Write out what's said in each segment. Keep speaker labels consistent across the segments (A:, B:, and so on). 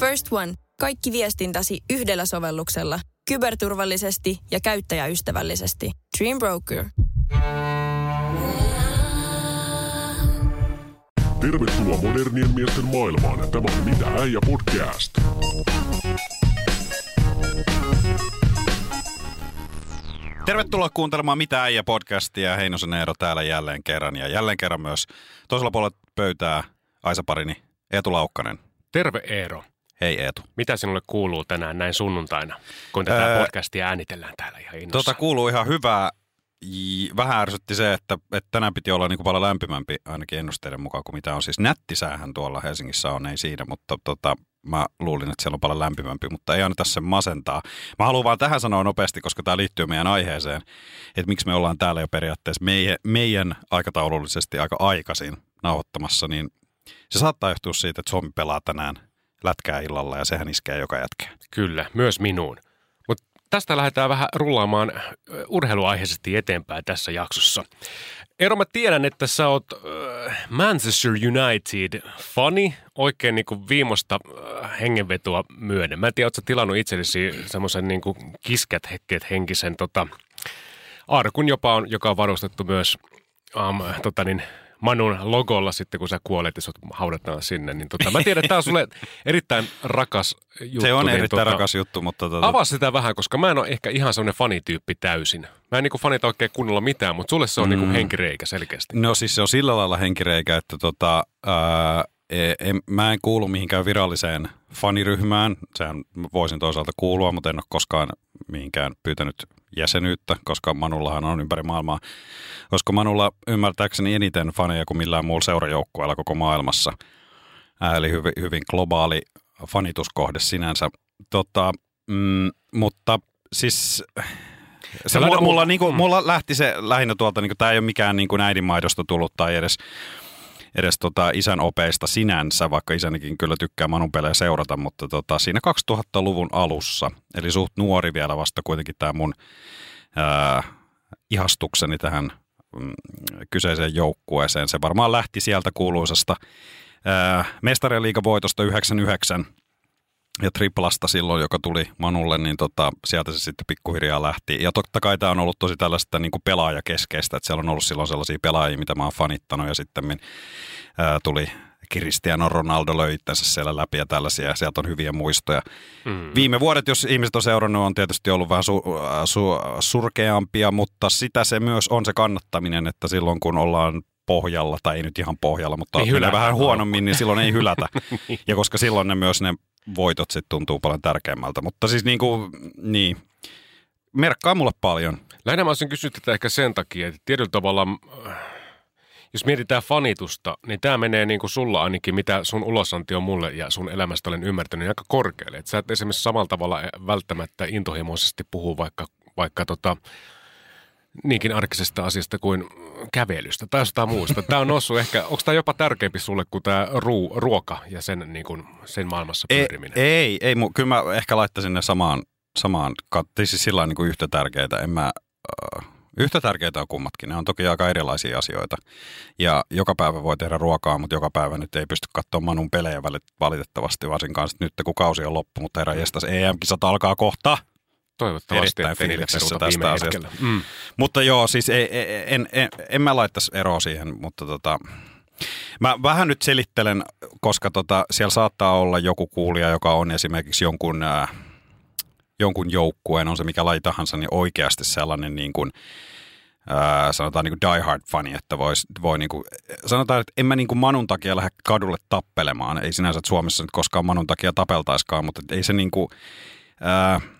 A: First One. Kaikki viestintäsi yhdellä sovelluksella. Kyberturvallisesti ja käyttäjäystävällisesti. Dream Broker.
B: Tervetuloa modernien miesten maailmaan. Tämä on Mitä äijä podcast.
C: Tervetuloa kuuntelemaan Mitä äijä podcastia. Heinosen Eero täällä jälleen kerran. Ja jälleen kerran myös toisella puolella pöytää Aisa Parini, Eetu Laukkanen.
D: Terve Eero.
C: Hei Eetu.
D: Mitä sinulle kuuluu tänään näin sunnuntaina, kun tätä
C: Ää,
D: podcastia äänitellään täällä ihan innossa?
C: Tota kuuluu ihan hyvää. Vähän ärsytti se, että, että tänään piti olla niin kuin paljon lämpimämpi ainakin ennusteiden mukaan kuin mitä on. Siis nättisäähän tuolla Helsingissä on, ei siinä, mutta tota, mä luulin, että siellä on paljon lämpimämpi, mutta ei anneta sen masentaa. Mä haluan vaan tähän sanoa nopeasti, koska tämä liittyy meidän aiheeseen, että miksi me ollaan täällä jo periaatteessa meidän, meidän aikataulullisesti aika aikaisin nauhoittamassa, niin se saattaa johtua siitä, että Suomi pelaa tänään lätkää illalla ja sehän iskee joka jätkeen.
D: Kyllä, myös minuun. Mutta tästä lähdetään vähän rullaamaan urheiluaiheisesti eteenpäin tässä jaksossa. Eero, mä tiedän, että sä oot Manchester United-fani oikein niin kuin viimosta hengenvetoa myöden. Mä en tiedä, ootko sä tilannut itsellesi semmoisen niin kiskät hekket henkisen tota, arkun jopa on, joka on varustettu myös um, tota niin, Manun logolla sitten, kun sä kuolet ja sut haudataan sinne. Niin tota, mä tiedän, että tämä on sulle erittäin rakas juttu.
C: se on
D: niin
C: erittäin
D: tota,
C: rakas juttu, mutta tota,
D: Avaa sitä vähän, koska mä en ole ehkä ihan semmoinen fanityyppi täysin. Mä en niinku fanita oikein kunnolla mitään, mutta sulle se on mm. niinku henkireikä selkeästi.
C: No siis se on sillä lailla henkireikä, että tota, ää, en, mä en kuulu mihinkään viralliseen faniryhmään. Sehän voisin toisaalta kuulua, mutta en ole koskaan mihinkään pyytänyt jäsenyyttä, koska Manullahan on ympäri maailmaa. Koska Manulla ymmärtääkseni eniten faneja kuin millään muulla seurajoukkueella koko maailmassa. Ää, eli hyvin, hyvin globaali fanituskohde sinänsä. Tota, mm, mutta siis se mulla, mulla, niinku,
D: mm.
C: mulla lähti se lähinnä tuolta, niinku, tämä ei ole mikään niinku äidinmaidosta tullut tai edes, edes tota isän opeista sinänsä, vaikka isänikin kyllä tykkää Manun pelejä seurata, mutta tota, siinä 2000-luvun alussa, eli suht nuori vielä vasta kuitenkin tämä mun ää, ihastukseni tähän mm, kyseiseen joukkueeseen. Se varmaan lähti sieltä kuuluisasta mestarien liigavoitosta 99 ja triplasta silloin, joka tuli Manulle, niin tota, sieltä se sitten pikkuhiljaa lähti. Ja totta kai tämä on ollut tosi tällaista niin kuin pelaajakeskeistä, että siellä on ollut silloin sellaisia pelaajia, mitä mä oon fanittanut ja sitten ää, tuli Cristiano Ronaldo löi itsensä siellä läpi ja tällaisia, ja sieltä on hyviä muistoja.
D: Mm.
C: Viime vuodet, jos ihmiset on seurannut, on tietysti ollut vähän su, su, surkeampia, mutta sitä se myös on se kannattaminen, että silloin kun ollaan pohjalla, tai ei nyt ihan pohjalla, mutta
D: Niin
C: vähän huonommin, niin silloin ei hylätä.
D: Niin.
C: ja koska silloin ne myös ne voitot sitten tuntuu paljon tärkeämmältä. Mutta siis niin kuin, niin, merkkaa mulle paljon.
D: Lähinnä mä olisin kysynyt tätä ehkä sen takia, että tietyllä tavalla, äh, jos mietitään fanitusta, niin tämä menee niin kuin sulla ainakin, mitä sun ulosanti on mulle ja sun elämästä olen ymmärtänyt, niin aika korkealle. Että sä et esimerkiksi samalla tavalla välttämättä intohimoisesti puhu vaikka, vaikka tota, niinkin arkisesta asiasta kuin kävelystä tai jostain muusta. Tämä on noussut ehkä, onko tämä jopa tärkeämpi sulle kuin tämä ruu, ruoka ja sen, niin kuin, sen maailmassa
C: Ei,
D: pyöriminen?
C: ei, ei mu- kyllä mä ehkä laittaisin ne samaan, samaan kat- siis sillä niin kuin yhtä tärkeitä. En mä, äh, yhtä tärkeitä on kummatkin. Ne on toki aika erilaisia asioita. Ja joka päivä voi tehdä ruokaa, mutta joka päivä nyt ei pysty katsomaan Manun pelejä valitettavasti, varsinkaan nyt kun kausi on loppu. Mutta herra jestas, EM-kisat alkaa kohta.
D: Toivottavasti, ettei niitä peruta
C: tästä asiasta.
D: hetkellä. Mm.
C: Mutta joo, siis ei, ei, en, en, en mä laittaisi eroa siihen, mutta tota, mä vähän nyt selittelen, koska tota, siellä saattaa olla joku kuulija, joka on esimerkiksi jonkun, äh, jonkun joukkueen, on se mikä laji tahansa, niin oikeasti sellainen niin kuin, äh, sanotaan niin kuin die hard fani, että vois, voi niin kuin, sanotaan, että en mä niin kuin Manun takia lähde kadulle tappelemaan. Ei sinänsä, että Suomessa nyt koskaan Manun takia tapeltaiskaan, mutta ei se niin kuin, äh,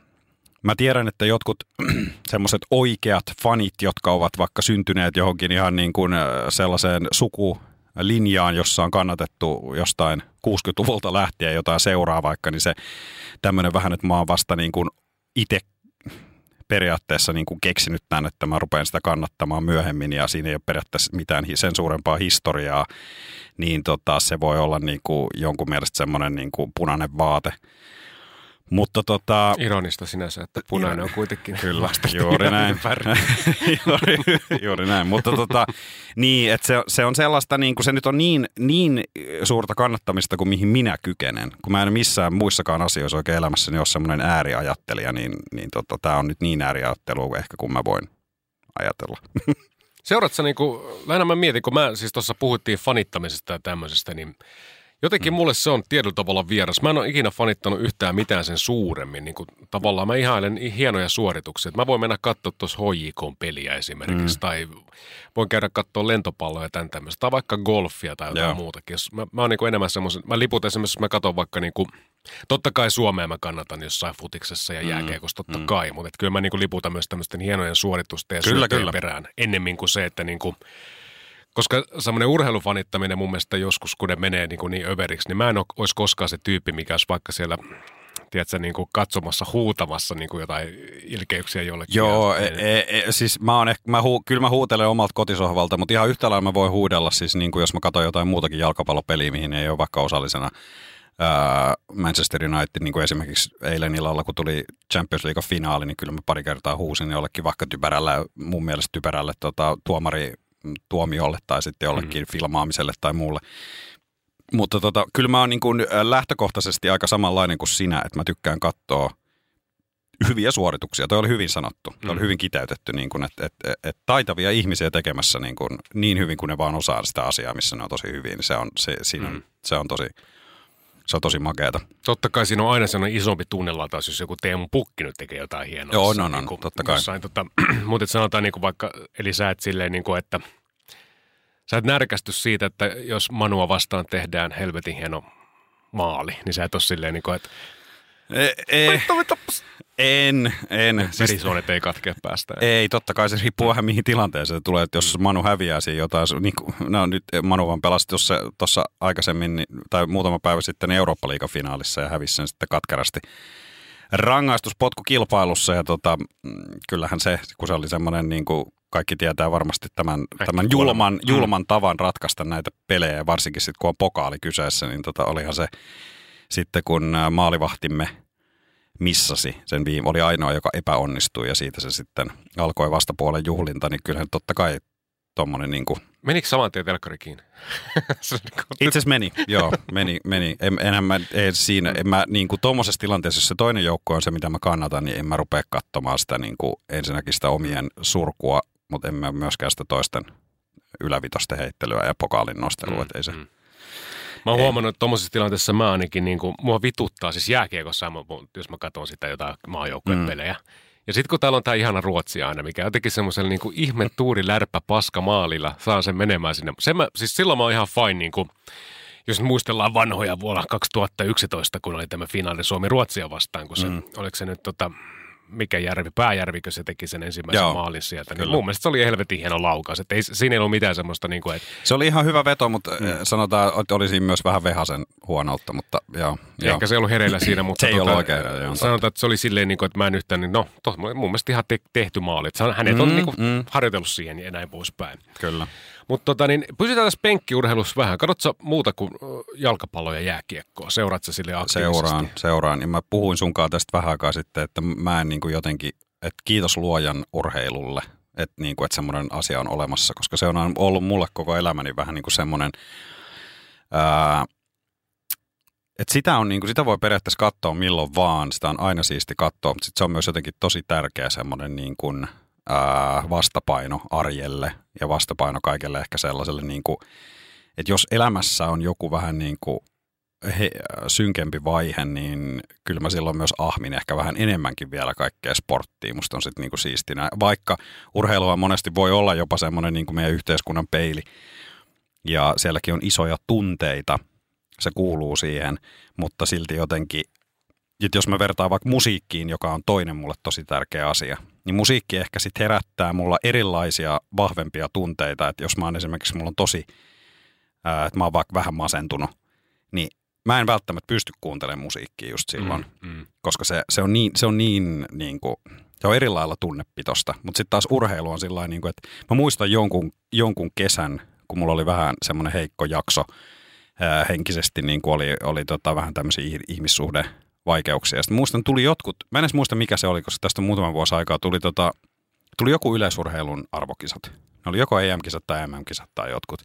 C: Mä tiedän, että jotkut semmoiset oikeat fanit, jotka ovat vaikka syntyneet johonkin ihan niin kuin äh, sellaiseen sukulinjaan, jossa on kannatettu jostain 60-luvulta lähtien jotain seuraa vaikka, niin se tämmöinen vähän, että mä oon vasta niin kuin itse periaatteessa niin kuin keksinyt tämän, että mä rupean sitä kannattamaan myöhemmin ja siinä ei ole periaatteessa mitään sen suurempaa historiaa, niin tota, se voi olla niin kuin jonkun mielestä semmoinen niin kuin punainen vaate. Mutta tota,
D: Ironista sinänsä, että punainen on kuitenkin
C: Kyllä, juuri näin. juuri, juuri näin. Mutta tota, niin, että se, se on sellaista, niin kuin se nyt on niin, niin suurta kannattamista kuin mihin minä kykenen. Kun mä en missään muissakaan asioissa oikein elämässäni ole semmoinen ääriajattelija, niin, niin tota, tämä on nyt niin ääriajattelua ehkä kuin mä voin ajatella.
D: Seuraat sä niinku, lähinnä mä mietin, kun mä siis tuossa puhuttiin fanittamisesta ja tämmöisestä, niin jotenkin mm. mulle se on tietyllä tavalla vieras. Mä en ole ikinä fanittanut yhtään mitään sen suuremmin. Niin kuin, tavallaan mä ihailen hienoja suorituksia. Mä voin mennä katsoa tuossa HJK-peliä esimerkiksi, mm. tai voin käydä katsoa lentopalloja ja tämän tämmöistä, tai vaikka golfia tai jotain
C: Joo.
D: muutakin. Jos Mä, mä oon niin kuin enemmän semmoisen, mä liput esimerkiksi, jos mä katson vaikka niin kuin, Totta kai Suomea mä kannatan jossain futiksessa ja jääkiekossa, totta mm. kai, mutta kyllä mä niinku liputan myös tämmöisten hienojen suoritusten ja
C: Kyllä, kyllä.
D: perään, ennemmin kuin se, että niinku, koska semmoinen urheilufanittaminen mun mielestä joskus, kun ne menee niin, kuin niin överiksi, niin mä en olisi koskaan se tyyppi, mikä olisi vaikka siellä tiedätkö, niin kuin katsomassa, huutamassa niin kuin jotain ilkeyksiä jollekin.
C: Joo, e, e, e, siis mä oon ehkä, mä hu, kyllä mä huutelen omalta kotisohvalta, mutta ihan yhtä lailla mä voin huudella siis niin kuin jos mä katson jotain muutakin jalkapallopeliä, mihin ei ole vaikka osallisena Manchester United, niin kuin esimerkiksi eilen illalla, kun tuli Champions League-finaali, niin kyllä mä pari kertaa huusin jollekin vaikka typerälle, mun mielestä typerälle tota, tuomari tuomiolle tai sitten jollekin mm. filmaamiselle tai muulle. Mutta tota, kyllä mä oon niin kuin lähtökohtaisesti aika samanlainen kuin sinä, että mä tykkään katsoa hyviä suorituksia. Toi oli hyvin sanottu. Toi oli
D: Mm.
C: hyvin kiteytetty, niin kuin, että, että, että taitavia ihmisiä tekemässä niin, kuin, niin hyvin kuin ne vaan osaa sitä asiaa, missä ne on tosi hyvin. Niin se on, se, siinä on,
D: Mm.
C: se on tosi, se on tosi makeata.
D: Totta kai siinä on aina sellainen isompi tunnelataus, jos joku Teemu Pukki nyt tekee jotain hienoa.
C: Joo,
D: jossain
C: on, on,
D: niinku
C: totta kai.
D: Jossain, tota, mutta et sanotaan niin kuin vaikka, eli sä et silleen niin kuin, että sä et närkästy siitä, että jos Manua vastaan tehdään helvetin hieno maali, niin sä et ole silleen niin kuin, että
C: E, e, en, en. Siis,
D: verisuonet ei katkea päästä.
C: ei, totta kai se riippuu vähän mihin tilanteeseen se tulee. Että jos Manu häviää siinä jotain, niin kuin, no nyt Manu vaan pelasi tuossa, tuossa aikaisemmin, niin- tai muutama päivä sitten Eurooppa-liigan finaalissa ja hävisi sen sitten katkerasti rangaistuspotkukilpailussa ja tota, mm, kyllähän se, kun se oli semmoinen niin kuin kaikki tietää varmasti tämän, tämän julman,
D: Mm.
C: julman tavan ratkaista näitä pelejä, varsinkin sitten kun on pokaali kyseessä, niin tota, olihan se sitten kun ä, maalivahtimme missasi sen viime, oli ainoa, joka epäonnistui ja siitä se sitten alkoi vastapuolen juhlinta, niin kyllähän totta kai tuommoinen niin kuin,
D: Menikö saman tien telkkari kiinni? Niin kuin-
C: itse asiassa meni, joo, meni, meni. En, enhän mä, ei siinä, en mä niin kuin tuommoisessa tilanteessa, jos se toinen joukko on se, mitä mä kannatan, niin en mä rupea katsomaan sitä niin kuin ensinnäkin sitä omien surkua, mutta en mä myöskään sitä toisten ylävitosten heittelyä ja pokaalin nostelua, mm, ei se.
D: mm. Mä oon huomannut, että tuommoisessa tilanteessa mä ainakin, niin kuin, mua vituttaa, siis jääkiekossa, jos mä katson sitä jotain maajoukkueen
C: Mm.
D: Ja sitten kun täällä on tämä ihana Ruotsi aina, mikä jotenkin semmoisella niin ihme tuuri lärppä paska maalilla saa sen menemään sinne. Sen mä, siis silloin mä oon ihan fine, niin kuin, jos muistellaan vanhoja vuonna 2011, kun oli tämä finaali Suomi-Ruotsia vastaan, kun se, mm. oliko se nyt tota, mikä järvi, pääjärvikö se teki sen ensimmäisen
C: Joo,
D: maalin sieltä. Niin mun mielestä se oli helvetin hieno laukaus. Että ei, siinä ei ollut mitään semmoista, niin kuin, että
C: Se oli ihan hyvä veto, mutta mm. sanotaan, että oli siinä myös vähän vehasen huonoutta, mutta joo. joo.
D: Ehkä se ei ollut hereillä siinä, mutta
C: Se ei ollut oikein joo.
D: sanotaan, että se oli silleen, niin kuin, että mä en yhtään, niin no, tos, mun mielestä ihan te- tehty maali. Että hänet
C: Mm,
D: on niin kuin,
C: mm.
D: harjoitellut siihen ja näin poispäin.
C: Kyllä.
D: Mutta tota, niin, pysytään tässä penkkiurheilussa vähän. Katsotko muuta kuin ö, jalkapalloa ja jääkiekkoa? Seuraat sä sille aktiivisesti?
C: Seuraan, seuraan. Ja mä puhuin sunkaan tästä vähän aikaa sitten, että mä en niin kuin jotenkin, että kiitos luojan urheilulle, että, niin kuin, että semmoinen asia on olemassa, koska se on ollut mulle koko elämäni vähän niin kuin semmoinen, ää, että sitä, on, niin kuin, sitä voi periaatteessa katsoa milloin vaan, sitä on aina siisti katsoa, mutta sit se on myös jotenkin tosi tärkeä semmoinen niin kuin, ää, vastapaino arjelle ja vastapaino kaikelle ehkä sellaiselle, niin kuin, että jos elämässä on joku vähän niin kuin he, synkempi vaihe, niin kyllä mä silloin myös ahmin ehkä vähän enemmänkin vielä kaikkea sporttia. Musta on sitten niinku siistinä. Vaikka urheilua monesti voi olla jopa semmoinen niinku meidän yhteiskunnan peili. Ja sielläkin on isoja tunteita. Se kuuluu siihen, mutta silti jotenkin, että jos mä vertaan vaikka musiikkiin, joka on toinen mulle tosi tärkeä asia, niin musiikki ehkä sitten herättää mulla erilaisia vahvempia tunteita. Että jos mä oon esimerkiksi, mulla on tosi, että mä oon vaikka vähän masentunut, niin mä en välttämättä pysty kuuntelemaan musiikkia just silloin,
D: Mm, mm.
C: koska se, se on niin, se on niin, niin kuin, se on eri lailla tunnepitosta. Mutta sitten taas urheilu on sillä niin kuin, että mä muistan jonkun, jonkun kesän, kun mulla oli vähän semmoinen heikko jakso ää, henkisesti, niin kuin oli, oli tota, vähän tämmöisiä ihmissuhde vaikeuksia. Sitten muistan, tuli jotkut, mä en edes muista mikä se oli, koska tästä on muutama vuosi aikaa, tuli, tota, tuli joku yleisurheilun arvokisat. Ne oli joko EM-kisat tai MM-kisat tai jotkut.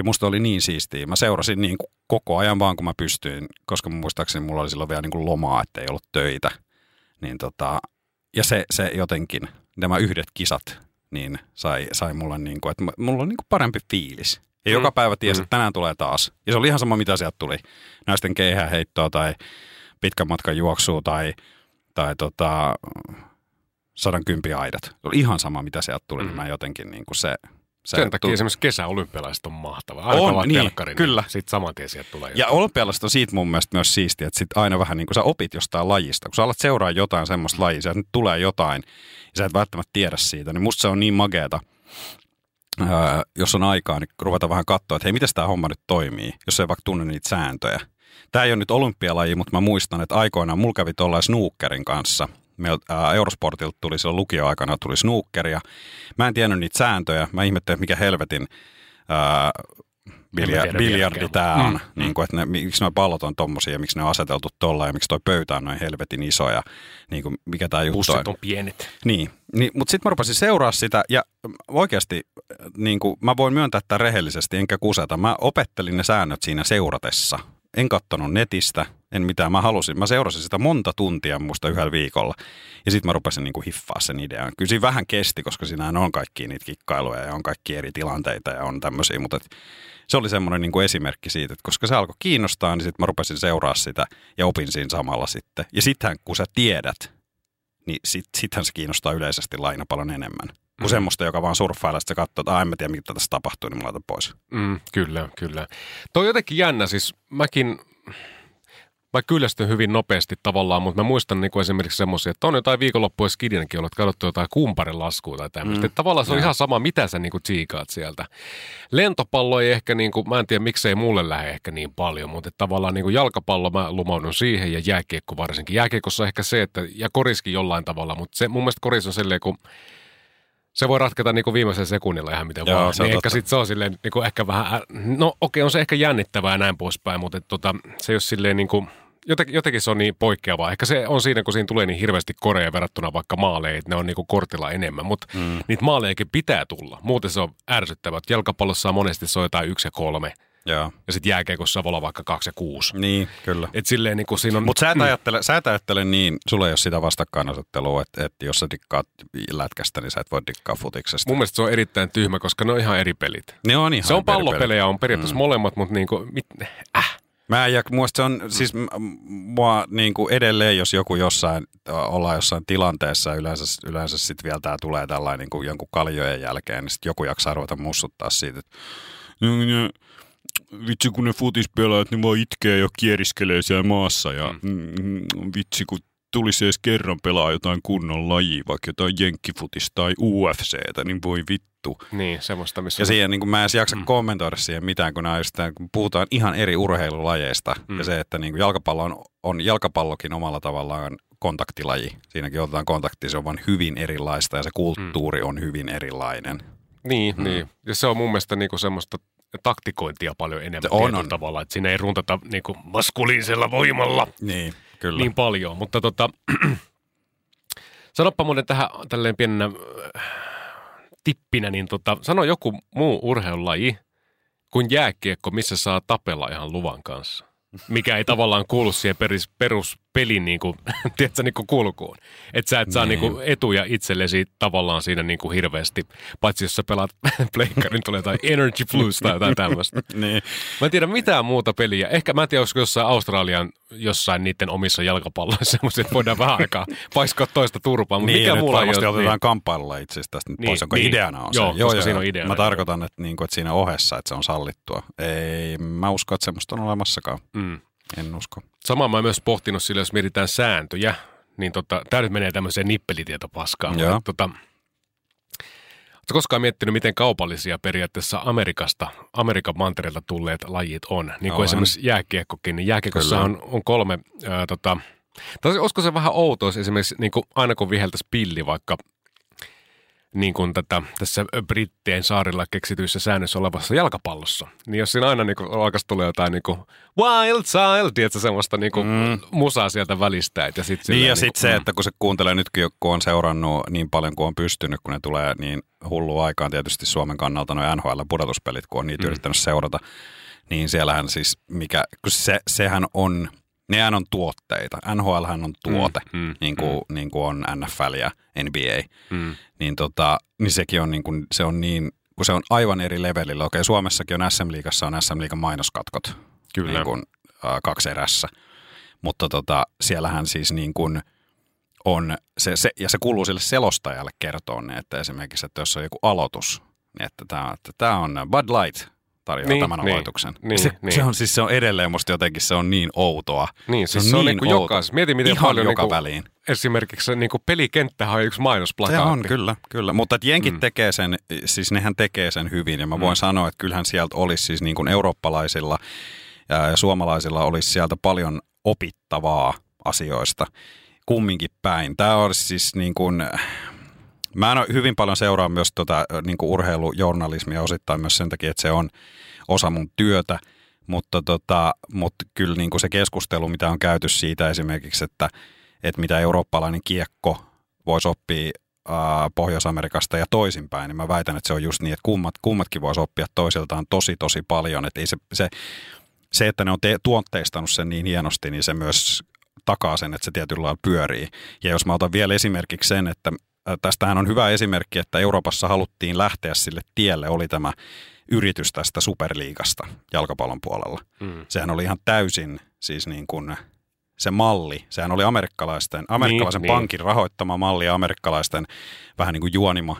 C: Ja musta oli niin siistiä. Mä seurasin niin kuin koko ajan vaan, kun mä pystyin, koska muistaakseni mulla oli silloin vielä niin kuin lomaa, ettei ollut töitä. Niin tota, ja se, se jotenkin, nämä yhdet kisat, niin sai, sai mulle niin kuin, että mulla on niin kuin parempi fiilis. Ja mm. joka päivä tiesi, mm. että tänään tulee taas. Ja se oli ihan sama, mitä sieltä tuli. Naisten keihäheittoa tai pitkän matkan juoksua tai, tai tota, sadan kympi aidat. Se oli ihan sama, mitä sieltä tuli. Mm. Niin mä jotenkin niin kuin se,
D: se Sen takia tuli. esimerkiksi kesäolympialaiset on mahtava. Aina on, niin, telkkarin, kyllä. Sitten saman tien sieltä tulee
C: Ja olympialaiset on siitä mun mielestä myös siistiä, että sit aina vähän niin kuin sä opit jostain lajista. Kun sä alat seuraa jotain semmoista lajia, sieltä nyt tulee jotain, ja sä et välttämättä tiedä siitä, niin musta se on niin mageeta, öö, jos on aikaa, niin ruveta vähän katsoa, että hei, miten tämä homma nyt toimii, jos ei vaikka tunne niitä sääntöjä. Tämä ei ole nyt olympialaji, mutta mä muistan, että aikoinaan mulla kävi tuollain snookerin kanssa – meiltä Eurosportilta tuli silloin lukioaikana tuli snookeria. Mä en tiennyt niitä sääntöjä. Mä ihmettelin, mikä helvetin ää, bilja, biljardi tämä on. Mm. Niin kuin, että ne, miksi nuo pallot on tommosia ja miksi ne on aseteltu tuolla ja miksi toi pöytä on noin helvetin iso ja niin kuin, mikä tämä juttu
D: Pussit on pienet.
C: Niin, niin mutta sitten mä rupesin seuraa sitä ja oikeasti niin kuin, mä voin myöntää tätä rehellisesti enkä kuseta. Mä opettelin ne säännöt siinä seuratessa en kattonut netistä, en mitään. Mä halusin, mä seurasin sitä monta tuntia muista yhdellä viikolla. Ja sitten mä rupesin niin kuin hiffaa sen idean. Kyllä siinä vähän kesti, koska siinä on kaikki niitä kikkailuja ja on kaikki eri tilanteita ja on tämmöisiä. Mutta et, se oli semmoinen niin kuin esimerkki siitä, että koska se alkoi kiinnostaa, niin sitten mä rupesin seuraa sitä ja opin siinä samalla sitten. Ja sittenhän kun sä tiedät, niin sit, sittenhän se kiinnostaa yleisesti laina paljon enemmän. Kuin mm. semmoista, joka vaan surffailee, että katsoo, että en mä tiedä, mitä tässä tapahtuu, niin mä laitan pois.
D: Mm, kyllä, kyllä. Toi on jotenkin jännä, siis mäkin mä kyllästyn hyvin nopeasti tavallaan, mutta mä muistan niin kuin esimerkiksi semmoisia, että on jotain viikonloppuja skidinäkin ollut, että katsottu jotain kumparilaskua tai tämmöistä. Mm. tavallaan se on ja. ihan sama, mitä sä niin kuin tsiikaat sieltä. Lentopallo ei ehkä, niin kuin, mä en tiedä miksei mulle lähde ehkä niin paljon, mutta tavallaan niin kuin jalkapallo mä lumaudun siihen ja jääkiekko varsinkin. Jääkiekossa ehkä se, että, ja koriskin jollain tavalla, mutta se, mun mielestä koris on silleen, kun se voi ratketa niin kuin viimeisen sekunnilla ihan miten Joo, vaan. Se niin ehkä sit se on silleen niin kuin ehkä vähän, no okei, on se ehkä jännittävää ja näin poispäin, mutta et, tota, se ole silleen niin kuin, jotenkin, jotenkin se on niin poikkeavaa. Ehkä se on siinä, kun siinä tulee niin hirveästi koreja verrattuna vaikka maaleihin, että ne on niin kuin kortilla enemmän, mutta mm. niitä maaleijakin pitää tulla. Muuten se on ärsyttävää. Jalkapallossa on monesti se on jotain yksi ja kolme – Joo. Ja sitten jääkeikossa voi olla vaikka kaksi ja kuusi.
C: Niin, kyllä.
D: Et silleen niin kuin siinä on...
C: Mutta sä, et ajattele, sä et ajattele niin, sulla ei ole sitä vastakkainasettelua, että, että jos sä dikkaat lätkästä, niin sä et voi dikkaa futiksesta.
D: Mun mielestä se on erittäin tyhmä, koska ne on ihan eri pelit.
C: Ne on ihan
D: Se on pallopelejä, on periaatteessa mm. molemmat, mutta niin kuin, mit, äh.
C: Mä ja muista se on, siis mua niin kuin edelleen, jos joku jossain, ollaan jossain tilanteessa, yleensä, yleensä sitten vielä tää tulee tällainen niin kuin jonkun kaljojen jälkeen, niin sitten joku jaksaa ruveta mussuttaa siitä, että vitsi kun ne futispelaajat, ne vaan itkee ja kieriskelee siellä maassa ja mm. Mm, vitsi kun tulisi edes kerran pelaa jotain kunnon lajia, vaikka jotain jenkkifutista tai UFCtä, niin voi vittu.
D: Niin, semmoista, missä...
C: Ja siihen niin kuin mä en jaksa mm. kommentoida siihen mitään, kun, just, kun puhutaan ihan eri urheilulajeista. Mm. Ja se, että niin kuin jalkapallo on, on jalkapallokin omalla tavallaan kontaktilaji. Siinäkin otetaan kontakti, se on vain hyvin erilaista ja se kulttuuri mm. on hyvin erilainen.
D: Niin, mm. niin. Ja se on mun mielestä niinku semmoista taktikointia paljon enemmän on, on. tavalla, että siinä ei runtata niin kuin maskuliinisella voimalla
C: niin, kyllä.
D: niin paljon. Mutta tota, sanoppa muuten tähän tälleen pienenä äh, tippinä, niin tota, sano joku muu urheilulaji kuin jääkiekko, missä saa tapella ihan luvan kanssa mikä ei tavallaan kuulu siihen peris, peruspelin niin kuin, tiedätkö, niin kuin kulkuun. Että sä et saa niin. Niin kuin etuja itsellesi tavallaan siinä niin kuin hirveästi, paitsi jos sä pelaat pleikkarin, tulee jotain Energy Plus tai jotain tämmöistä. niin. Mä en tiedä mitään muuta peliä. Ehkä mä en tiedä, olisiko jossain Australian jossain niiden omissa jalkapalloissa semmoisia, että voidaan vähän aikaa paiskoa toista turpaa. Mutta
C: niin,
D: mikä
C: mulla varmasti otetaan niin. kamppailulla itse asiassa tästä niin, pois, jonka niin. ideana on
D: se. Joo,
C: joo, joo
D: siinä on ideana.
C: Mä tarkoitan, että, niin kuin, että siinä ohessa, että se on sallittua. Ei, mä usko, että semmoista on olemassakaan. Mm. En usko.
D: Samaa mä oon myös pohtinut sillä, jos mietitään sääntöjä, niin tota, tämä nyt menee tämmöiseen nippelitietopaskaan. Joo. Mutta, tota, Oletko koskaan miettinyt, miten kaupallisia periaatteessa Amerikasta, Amerikan mantereelta tulleet lajit on? Niin kuin esimerkiksi jääkiekkokin. Niin jääkiekossa on, on kolme, ää, tota, tai olisiko se vähän outoa esimerkiksi niin kuin aina kun viheltäisi pilli vaikka niin kuin tätä, tässä Brittien saarilla keksityissä säännössä olevassa jalkapallossa. Niin jos siinä aina niin kuin, alkaisi tulla jotain niin kuin, wild child, tiedätkö, semmoista niin kuin, mm. musaa sieltä välistä. Ja sit
C: niin ja
D: niin
C: sitten se, että kun se kuuntelee nytkin, kun on seurannut niin paljon kuin on pystynyt, kun ne tulee niin hullu aikaan tietysti Suomen kannalta noin NHL-pudotuspelit, kun on niitä mm. yrittänyt seurata, niin siellähän siis, mikä, kun se, sehän on, nehän on tuotteita. NHL on tuote, mm, mm, niin, kuin, mm. niin kuin on NFL ja NBA. Mm. Niin, tota, niin sekin on niin, kuin, se on niin, kun se on aivan eri levelillä. Okei, Suomessakin on SM-liigassa on SM-liigan mainoskatkot. Kyllä. Niin kuin, äh, kaksi erässä. Mutta tota, siellähän siis niin kuin on, se, se, ja se kuuluu sille selostajalle kertoa, että esimerkiksi, että jos on joku aloitus, niin että tämä, että tämä on Bud Light – tarjoaa niin, tämän niin, aloituksen. Niin, se, niin. se, on siis se on edelleen musta jotenkin se on niin outoa.
D: Niin, siis se on, niin, niin outo. Mieti miten
C: Ihan
D: paljon
C: joka
D: niin kuin,
C: väliin.
D: esimerkiksi niin kuin pelikenttähän on yksi mainosplakaatti.
C: Se on, kyllä, kyllä. Mutta että jenkit mm. tekee sen, siis nehän tekee sen hyvin ja mä voin mm. sanoa, että kyllähän sieltä olisi siis niin kuin eurooppalaisilla ja suomalaisilla olisi sieltä paljon opittavaa asioista kumminkin päin. Tämä on siis niin kuin, Mä en hyvin paljon seuraa myös tota, niin kuin urheilujournalismia osittain myös sen takia, että se on osa mun työtä, mutta, tota, mutta kyllä niin kuin se keskustelu, mitä on käyty siitä esimerkiksi, että, että mitä eurooppalainen kiekko voisi oppia Pohjois-Amerikasta ja toisinpäin, niin mä väitän, että se on just niin, että kummat, kummatkin voisi oppia toisiltaan tosi tosi paljon, että ei se, se, se, että ne on te, tuotteistanut sen niin hienosti, niin se myös takaa sen, että se tietyllä lailla pyörii. Ja jos mä otan vielä esimerkiksi sen, että tästähän on hyvä esimerkki, että Euroopassa haluttiin lähteä sille tielle, oli tämä yritys tästä superliigasta jalkapallon puolella. Mm. Sehän oli ihan täysin siis niin kuin se malli, sehän oli amerikkalaisten, amerikkalaisen niin, pankin niin. rahoittama malli ja amerikkalaisten vähän niin kuin juonima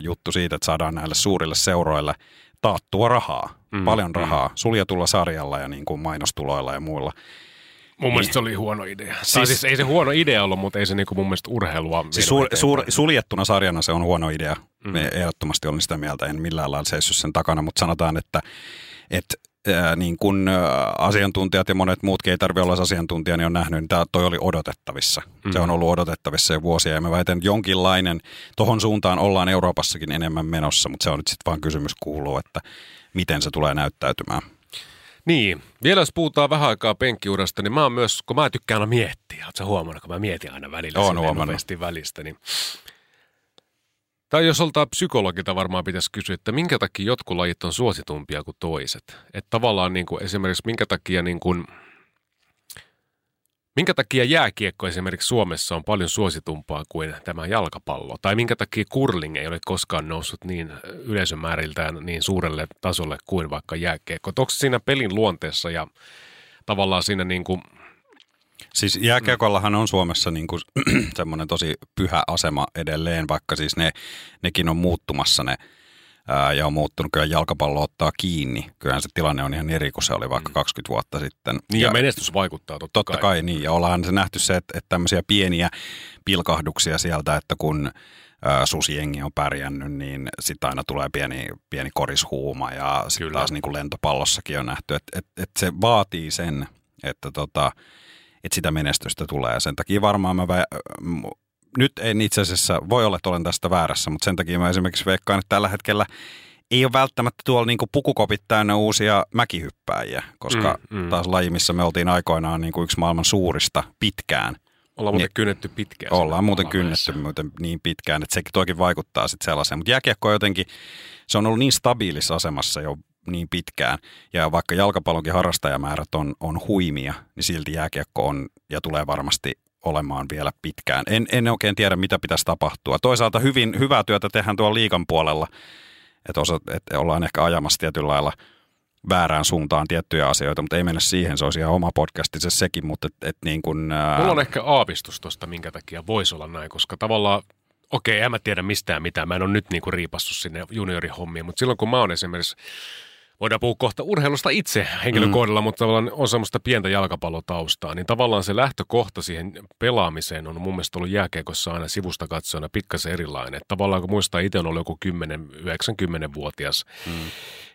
C: juttu siitä, että saadaan näille suurille seuroille taattua rahaa, mm, paljon mm. rahaa, mm. suljetulla sarjalla ja niin kuin mainostuloilla ja muilla.
D: Mun mielestä se oli huono idea. Siis, tai siis ei se huono idea ollut, mutta ei se niinku mun mielestä urheilua
C: siis suur, suur, Suljettuna sarjana se on huono idea. Mm. Ehdottomasti olen sitä mieltä, en millään lailla seissyt sen takana, mutta sanotaan, että, että ää, niin kun asiantuntijat ja monet muutkin ei tarvitse olla asiantuntija, niin on nähnyt, niin toi oli odotettavissa. Mm. Se on ollut odotettavissa jo vuosia ja mä väitän, että jonkinlainen, tohon suuntaan ollaan Euroopassakin enemmän menossa, mutta se on nyt sitten vaan kysymys kuuluu, että miten se tulee näyttäytymään.
D: Niin, vielä jos puhutaan vähän aikaa penkkiurasta, niin mä oon myös, kun mä tykkään aina miettiä, ootko huomannut, kun mä mietin aina välillä
C: Oon huomannut.
D: välistä, niin tai jos oltaan psykologilta varmaan pitäisi kysyä, että minkä takia jotkut lajit on suositumpia kuin toiset. Että tavallaan niin kuin esimerkiksi minkä takia niin kuin – Minkä takia jääkiekko esimerkiksi Suomessa on paljon suositumpaa kuin tämä jalkapallo? Tai minkä takia kurling ei ole koskaan noussut niin yleisömääriltään niin suurelle tasolle kuin vaikka jääkiekko? Onko siinä pelin luonteessa ja tavallaan siinä niin kuin
C: Siis jääkiekollahan on Suomessa niin kuin semmoinen tosi pyhä asema edelleen, vaikka siis ne, nekin on muuttumassa ne ää, ja on muuttunut. Kyllä jalkapallo ottaa kiinni. Kyllähän se tilanne on ihan eri kuin se oli vaikka 20 mm. vuotta sitten.
D: Niin ja, ja menestys vaikuttaa totta,
C: totta kai. kai. niin. Ja ollaan se nähty se, että, että tämmöisiä pieniä pilkahduksia sieltä, että kun susiengi on pärjännyt, niin sitten aina tulee pieni, pieni korishuuma ja sitten taas niin kuin lentopallossakin on nähty, että, että, että se vaatii sen, että, tota, että sitä menestystä tulee. Sen takia varmaan mä vä- nyt en itse asiassa, voi olla, että olen tästä väärässä, mutta sen takia mä esimerkiksi veikkaan, että tällä hetkellä ei ole välttämättä tuolla niin kuin pukukopit täynnä uusia mäkihyppääjiä, koska mm, mm. taas laji, missä me oltiin aikoinaan niin kuin yksi maailman suurista pitkään.
D: Ollaan muuten niin, kynnetty pitkään.
C: Ollaan muuten kynnetty muuten niin pitkään, että sekin toikin vaikuttaa sitten sellaiseen. Mutta jääkiekko jotenkin, se on ollut niin stabiilissa asemassa jo niin pitkään. Ja vaikka jalkapallonkin harrastajamäärät on, on huimia, niin silti jääkiekko on ja tulee varmasti olemaan vielä pitkään. En, en oikein tiedä, mitä pitäisi tapahtua. Toisaalta hyvin, hyvää työtä tehdään tuolla liikan puolella, että, osa, että ollaan ehkä ajamassa tietyllä lailla väärään suuntaan tiettyjä asioita, mutta ei mennä siihen, se olisi ihan oma podcasti se sekin, mutta et, et niin kuin, ää...
D: Mulla on ehkä aavistus tuosta, minkä takia voisi olla näin, koska tavallaan okei, en mä tiedä mistään mitään. Mä en ole nyt niinku riipassut sinne juniorihommiin, mutta silloin kun mä oon esimerkiksi voidaan puhua kohta urheilusta itse henkilökohdalla, mm. mutta tavallaan on semmoista pientä jalkapallotaustaa, niin tavallaan se lähtökohta siihen pelaamiseen on mun mielestä ollut jääkiekossa aina sivusta katsojana pikkasen erilainen. Tavallaan kun muistaa, itse on ollut joku 10-90-vuotias, mm.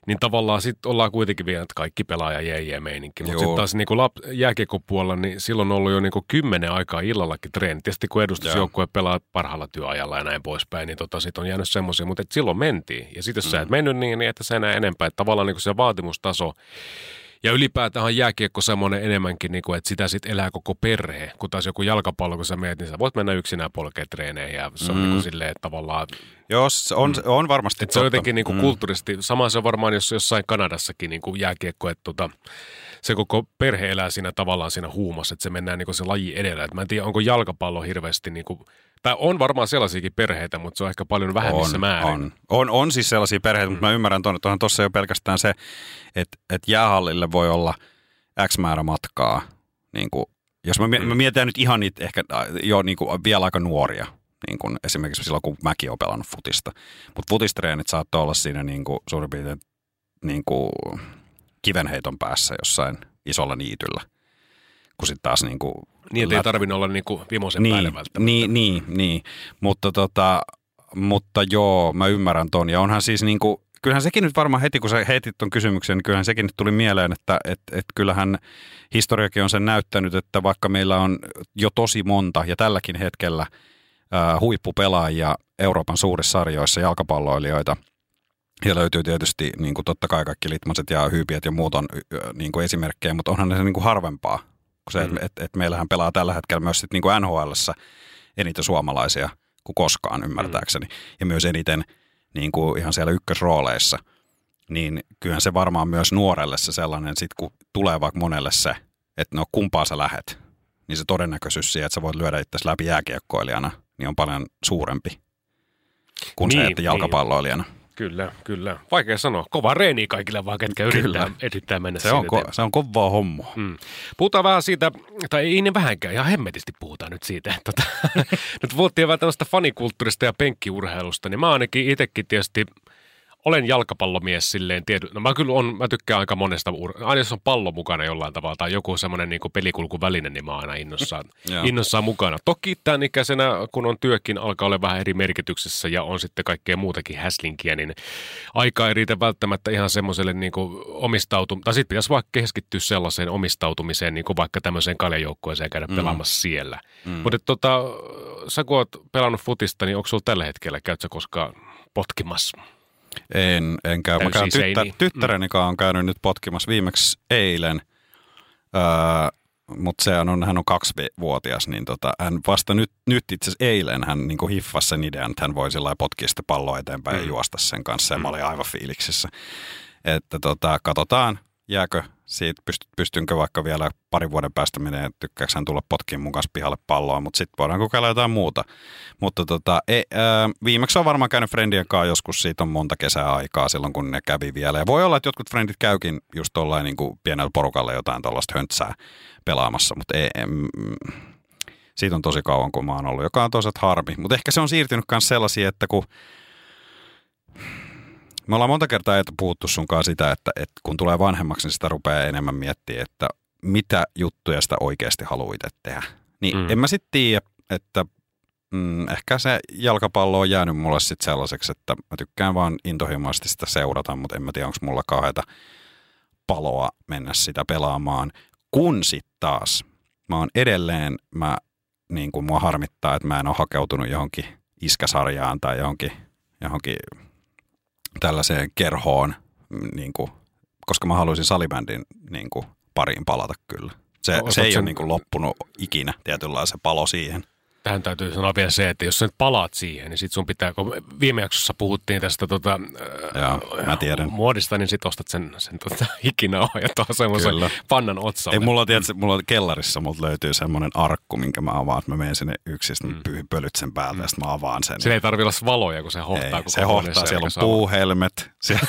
D: Niin tavallaan sitten ollaan kuitenkin vielä että kaikki pelaaja jee meininki. Mutta sitten taas niin lap, jääkiekkopuolella, niin silloin on ollut jo niin kuin kymmenen aikaa illallakin treeni. Tietysti kun edustusjoukkue pelaa parhaalla työajalla ja näin poispäin, niin tota, sitten on jäänyt semmoisia, mutta et silloin mentiin. Ja sitten jos sä et mennyt niin, niin että sä enää enempää. Että tavallaan niin kuin se vaatimustaso ja ylipäätään on jääkiekko semmoinen enemmänkin, niin kuin, että sitä sitten elää koko perhe. Kun taas joku jalkapallo, kun sä meet, niin sä voit mennä yksinään polkeen treeneihin. Ja se on mm. niin kuin silleen, että tavallaan
C: Joo, se on, on varmasti
D: et se on jotenkin niin kuin kulttuurisesti, sama se on varmaan jos, jossain Kanadassakin niin kuin jääkiekko, että tota, se koko perhe elää siinä tavallaan siinä huumassa, että se mennään niin kuin se laji edellä. Et mä en tiedä, onko jalkapallo hirveästi, niin kuin, tai on varmaan sellaisiakin perheitä, mutta se on ehkä paljon vähemmissä
C: on,
D: määrin.
C: On, on, on siis sellaisia perheitä, mm. mutta mä ymmärrän tuonne, että tuossa jo pelkästään se, että, että jäähallille voi olla X määrä matkaa. Niin kuin, jos mä, mm. mä mietitään nyt ihan niitä ehkä äh, jo niin kuin vielä aika nuoria, niin kuin esimerkiksi silloin, kun mäkin olen pelannut futista. Mutta futistreenit saattoi olla siinä niin kuin suurin piirtein niin kuin kivenheiton päässä jossain isolla niityllä. Kun sitten taas niin kuin
D: Niin, että ei tarvinnut olla niin kuin vimosen
C: niin,
D: päälle välttämättä.
C: Niin, niin, niin. Mutta, tota, mutta joo, mä ymmärrän ton. Ja onhan siis niin kuin, kyllähän sekin nyt varmaan heti, kun sä heitit ton kysymyksen, niin kyllähän sekin nyt tuli mieleen, että et, et kyllähän historiakin on sen näyttänyt, että vaikka meillä on jo tosi monta ja tälläkin hetkellä ää, huippupelaajia Euroopan suurissa sarjoissa, jalkapalloilijoita, ja löytyy tietysti niin kuin totta kai kaikki litmaset ja hyypiät ja muut on niin kuin esimerkkejä, mutta onhan ne se niin kuin harvempaa kuin se,
D: Mm.
C: että et, et meillähän pelaa tällä hetkellä myös sit niin kuin NHLssä eniten suomalaisia kuin koskaan ymmärtääkseni. Ja myös eniten niin kuin ihan siellä ykkösrooleissa. Niin kyllähän se varmaan myös nuorelle se sellainen, sit kun tulee vaikka monelle se, että no kumpaa sä lähet, niin se todennäköisyys siihen, että sä voit lyödä itse läpi jääkiekkoilijana, niin on paljon suurempi kuin se,
D: Niin,
C: että
D: niin. Kyllä, kyllä. Vaikea sanoa. Kova reeni kaikille vaan, ketkä yrittää,
C: Kyllä.
D: yrittää mennä
C: Se on, ko- se on kovaa hommaa.
D: Mm. Puhutaan vähän siitä, tai ei ne vähänkään, ihan hemmetisti puhutaan nyt siitä. Tota, nyt puhuttiin vähän tällaista fanikulttuurista ja penkkiurheilusta, niin mä ainakin itsekin tietysti olen jalkapallomies silleen tiety. No mä kyllä on, mä tykkään aika monesta, ur- aina jos on pallo mukana jollain tavalla tai joku semmoinen niin pelikulkuväline, niin mä oon aina innossaan, innossaan mukana. Toki tämän ikäisenä, kun on työkin, alkaa olla vähän eri merkityksessä ja on sitten kaikkea muutakin häslinkiä, niin aika ei riitä välttämättä ihan semmoiselle niin omistautumiseen, tai sitten pitäisi vaikka keskittyä sellaiseen omistautumiseen, niin kuin vaikka tämmöiseen kaljajoukkueeseen ja käydä mm. pelaamassa siellä. Mm. Mutta tota, sä kun oot pelannut futista, niin onko sulla tällä hetkellä, käyt sä koskaan potkimassa?
C: En, en käy. Mä käyn tyttä,
D: seiniä.
C: tyttäreni kanssa on käynyt nyt potkimassa viimeksi eilen, öö, mutta se on, hän on kaksivuotias, niin tota, hän vasta nyt, nyt itse asiassa eilen hän niin hiffasi sen idean, että hän voi sillä potkia sitä palloa eteenpäin mm. ja juosta sen kanssa, ja mä olin aivan fiiliksissä. Että tota, katsotaan, jääkö siitä, pyst, pystynkö vaikka vielä parin vuoden päästä menee, tykkääkö hän tulla potkiin kanssa pihalle palloa, mutta sitten voidaan kokeilla jotain muuta. Mutta tota, ei, ää, viimeksi on varmaan käynyt friendien kanssa joskus, siitä on monta kesää aikaa silloin, kun ne kävi vielä. Ja voi olla, että jotkut friendit käykin just tollain niin pienellä porukalla jotain tuollaista höntsää pelaamassa, mutta ei, siitä on tosi kauan, kun mä oon ollut, joka on toisaalta harmi. Mutta ehkä se on siirtynyt myös sellaisia, että kun me ollaan monta kertaa että puhuttu sunkaan sitä, että, että kun tulee vanhemmaksi, niin sitä rupeaa enemmän miettimään, että mitä juttuja sitä oikeasti haluaa itse tehdä. Niin
D: Mm.
C: en mä sitten tiedä, että mm, ehkä se jalkapallo on jäänyt mulle sitten sellaiseksi, että mä tykkään vaan intohimoisesti sitä seurata, mutta en mä tiedä, onko mulla kauheata paloa mennä sitä pelaamaan. Kun sitten taas mä oon edelleen, mä, niin kuin mua harmittaa, että mä en ole hakeutunut johonkin iskäsarjaan tai johonkin, johonkin tällaiseen kerhoon, mm, niin kuin, koska mä haluaisin salibändin niin kuin, pariin palata kyllä. Se,
D: Otat
C: se ei
D: sen-
C: ole niin kuin, loppunut ikinä tietynlainen se palo siihen.
D: Tähän täytyy sanoa vielä se, että jos sä nyt palaat siihen, niin sit sun pitää, kun viime jaksossa puhuttiin tästä tota,
C: Joo, mä tiedän.
D: muodista, niin sit ostat sen, sen tota, ikinauhan ja tuohon semmoisen pannan otsalle.
C: Ei, mulla on, tiedätkö, mulla kellarissa, multa löytyy semmoinen arkku, minkä mä avaan, että mä menen sinne yksin, mm. pyyhin pölyt sen päältä ja sitten mä avaan sen.
D: Sillä ei tarvi olla valoja, kun se hohtaa
C: Ei, se hohtaa, siellä on puuhelmet, siellä,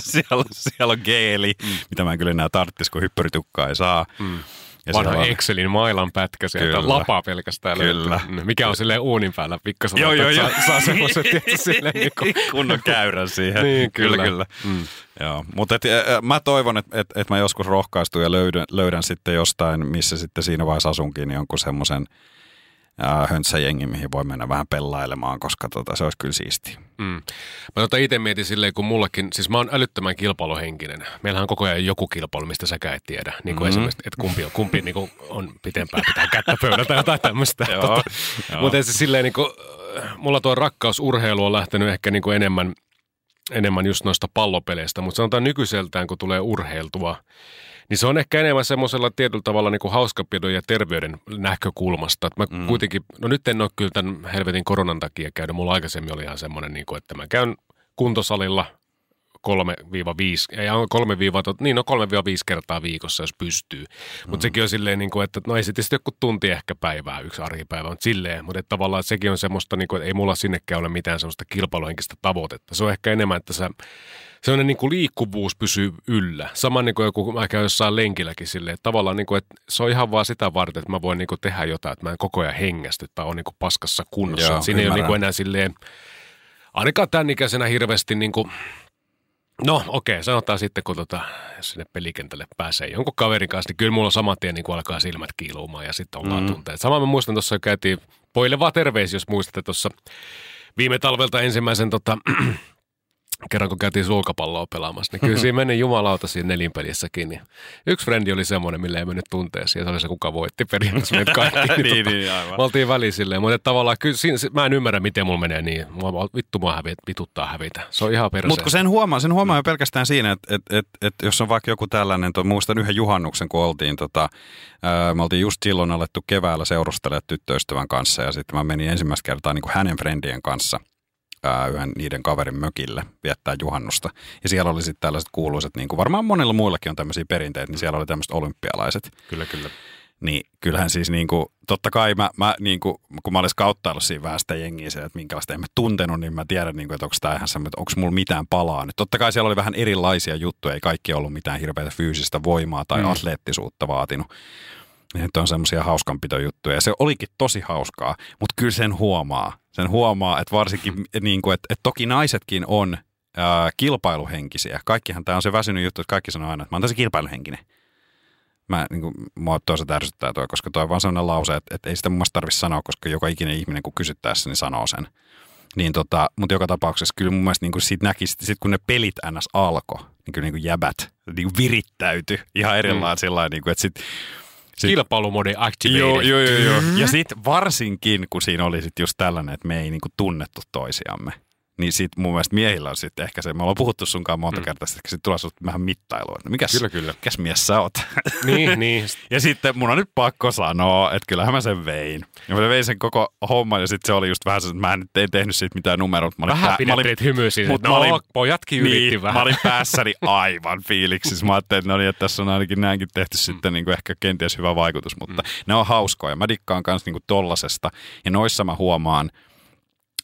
C: siellä, siellä on geeli, mm. mitä mä en kyllä enää tarttis, kun hyppyritukkaa ei saa. Mm. Ja
D: Vanha
C: siellä
D: Excelin mailan pätkä sieltä,
C: Kyllä.
D: lapaa pelkästään
C: Kyllä.
D: löytyy. Mikä on silleen uunin päällä pikkasen.
C: Joo, joo,
D: saa,
C: joo.
D: saa semmoisen tietysti silleen niin kuin,
C: kunnon käyrän siihen.
D: Niin,
C: kyllä,
D: kyllä.
C: kyllä.
D: Mm.
C: Joo. Mutta et, mä toivon, että et, et mä joskus rohkaistun ja löydän, löydän sitten jostain, missä sitten siinä vaiheessa asunkin, niin jonkun semmoisen höntsäjengi, mihin voi mennä vähän pellailemaan, koska tota, se olisi kyllä siistiä.
D: Mm. Mä tota itse mietin silleen, kun mullakin, siis mä oon älyttömän kilpailuhenkinen. Meillähän on koko ajan joku kilpailu, mistä säkään et tiedä. Niin kuin mm-hmm. esimerkiksi, että kumpi on, kumpi niin kuin on pitempään pitää kättä pöydällä tai jotain tämmöistä. tota, Mutta se silleen niin kuin, mulla tuo rakkausurheilu on lähtenyt ehkä niin kuin enemmän, enemmän just noista pallopeleistä, mutta sanotaan nykyiseltään, kun tulee urheiltua, niin se on ehkä enemmän semmoisella tietyllä tavalla niin kuin hauskapidon ja terveyden näkökulmasta. Että mä mm. kuitenkin, no nyt en ole kyllä tämän helvetin koronan takia käynyt. Mulla aikaisemmin oli ihan semmoinen, niin kuin, että mä käyn kuntosalilla 3-5, ei 3 niin no 3-5 kertaa viikossa, jos pystyy. Mutta mm. sekin on silleen, niin kuin, että no ei se tietysti joku tunti ehkä päivää, yksi arkipäivä, mutta silleen, mutta että tavallaan sekin on semmoista, niin kuin, että ei mulla sinnekään ole mitään semmoista kilpailuhenkistä tavoitetta. Se on ehkä enemmän, että sä sellainen niin kuin liikkuvuus pysyy yllä. Sama niin kuin joku, mä käyn jossain lenkilläkin silleen, että tavallaan niin kuin, että se on ihan vaan sitä varten, että mä voin niin kuin tehdä jotain, että mä en koko ajan hengästy tai on niin kuin paskassa kunnossa. Joo, Siinä ei ole niin kuin enää silleen, ainakaan tämän ikäisenä hirveästi niin kuin, No okei, okay, sanotaan sitten, kun tota, jos sinne pelikentälle pääsee jonkun kaverin kanssa, niin kyllä mulla on saman tien niin kuin alkaa silmät kiiluumaan ja sitten ollaan mm. tunteet. Sama mä muistan tuossa käytiin, poille vaan terveisiä, jos muistatte tuossa viime talvelta ensimmäisen tota, kerran kun käytiin sulkapalloa pelaamassa, niin kyllä siinä meni jumalauta siinä nelinpelissäkin. Niin yksi frendi oli semmoinen, millä ei mennyt tunteeseen, ja se oli se, kuka voitti periaatteessa meitä kaikki. niin, niin, niin, aivan. Me oltiin väliin silleen, mutta tavallaan kyllä, siinä, mä en ymmärrä, miten mulla menee niin. Mua, vittu mua hävitä, vituttaa hävitä. Se on ihan perse.
C: Mutta sen huomaa, sen huomaa jo pelkästään siinä, että et, et, et, jos on vaikka joku tällainen, to, muistan yhden juhannuksen, kun oltiin, tota, ää, me oltiin just silloin alettu keväällä seurustelemaan tyttöystävän kanssa, ja sitten mä menin ensimmäistä kertaa niin kuin hänen frendien kanssa – ää, yhden niiden kaverin mökille viettää juhannusta. Ja siellä oli sitten tällaiset kuuluiset, niin kuin varmaan monilla muillakin on tämmöisiä perinteitä, niin siellä oli tämmöiset olympialaiset.
D: Kyllä, kyllä.
C: Niin kyllähän siis niin kuin, totta kai mä, mä niin kuin, kun mä olisin kauttaillut siinä vähän sitä jengiä siellä, että minkälaista en mä tuntenut, niin mä tiedän, niin kuin, että onko tämä ihan semmoinen, että onko mulla mitään palaa nyt. Totta kai siellä oli vähän erilaisia juttuja, ei kaikki ollut mitään hirveätä fyysistä voimaa tai mm. atleettisuutta vaatinut. Että on semmoisia hauskanpitojuttuja ja se olikin tosi hauskaa, mutta kyllä sen huomaa. Sen huomaa, että varsinkin, niin kuin, että, että toki naisetkin on ää, kilpailuhenkisiä. Kaikkihan tämä on se väsynyt juttu, että kaikki sanoo aina, että mä oon tosi kilpailuhenkinen. Mä, niin kuin, mua toisaalta ärsyttää toi, koska toi on vaan sellainen lause, että, että ei sitä mun mielestä tarvitse sanoa, koska joka ikinen ihminen, kun kysyttäessä, niin sanoo sen. Niin tota, mutta joka tapauksessa kyllä mun mielestä niin kuin siitä näki, sit kun ne pelit ns. alkoi, niin kyllä niin kuin jäbät niin kuin virittäytyi ihan erilainen mm. sillä niin kuin, että sit,
D: Sit, Kilpailumodi activated.
C: Joo, joo, joo. joo. Mm-hmm. Ja sitten varsinkin, kun siinä oli sit just tällainen, että me ei niinku tunnettu toisiamme. Niin sit mun mielestä miehillä on sitten ehkä se, me ollaan puhuttu sunkaan monta mm. kertaa, että sitten tulee sinulta vähän mittailua. No mikäs,
D: kyllä, kyllä.
C: mikäs mies sä oot?
D: Niin, niin.
C: ja sitten mun on nyt pakko sanoa, että kyllähän mä sen vein. Ja mä vein sen koko homman ja sitten se oli just vähän se, että mä en, en tehnyt siitä mitään numeroa.
D: Mä vähän pää, mä olin, hymy siis, mutta no, olin, pojatkin niin, vähän.
C: Mä olin päässäni aivan fiiliksissä. Mä ajattelin, että, no niin, että tässä on ainakin näinkin tehty mm. sitten niin kuin ehkä kenties hyvä vaikutus, mutta mm. ne on hauskoja. Mä dikkaan kanssa niin kuin tollasesta ja noissa mä huomaan,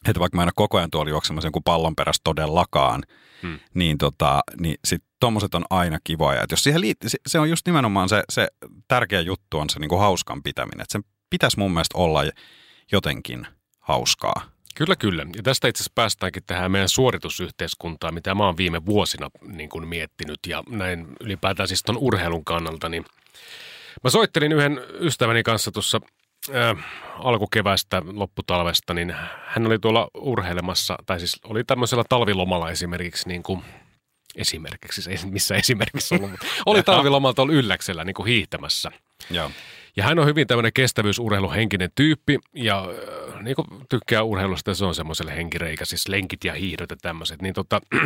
C: että vaikka mä en ole koko ajan tuolla juoksemassa jonkun pallon perässä todellakaan, hmm. niin, tota, niin sitten tuommoiset on aina kivoja. Et jos siihen liittyy, se on just nimenomaan se, se tärkeä juttu on se niin kuin hauskan pitäminen. Et sen pitäisi mun mielestä olla jotenkin hauskaa.
D: Kyllä, kyllä. Ja tästä itse asiassa päästäänkin tähän meidän suoritusyhteiskuntaan, mitä mä oon viime vuosina niin kuin miettinyt ja näin ylipäätään siis ton urheilun kannalta. Niin mä soittelin yhden ystäväni kanssa tuossa äh, alkukevästä, lopputalvesta, niin hän oli tuolla urheilemassa, tai siis oli tämmöisellä talvilomalla esimerkiksi, niin kuin, esimerkiksi, missä esimerkiksi ollut, mutta oli talvilomalla tuolla Ylläksellä niin kuin hiihtämässä.
C: Joo.
D: Ja hän on hyvin tämmöinen kestävyysurheiluhenkinen tyyppi ja äh, niin kuin tykkää urheilusta, se on semmoiselle henkireikä, siis lenkit ja hiihdot ja tämmöiset. Niin tota,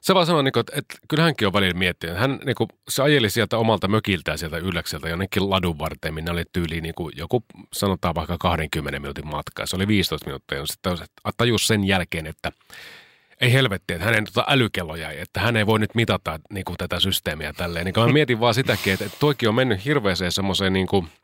D: se vaan sanoi, että, että kyllä hänkin on välillä miettinyt. Hän niin kuin, se ajeli sieltä omalta mökiltään sieltä ylläkseltä jonnekin ladun varten, minne oli tyyliin niin kuin joku, sanotaan vaikka 20 minuutin matka. Se oli 15 minuuttia. Sitten tajus sen jälkeen, että ei helvetti, että hänen tota älykello jäi, että hän ei voi nyt mitata niin kuin, tätä systeemiä tälleen. Niin mä mietin vaan sitäkin, että, että toikin on mennyt hirveäseen semmoiseen niin kuin –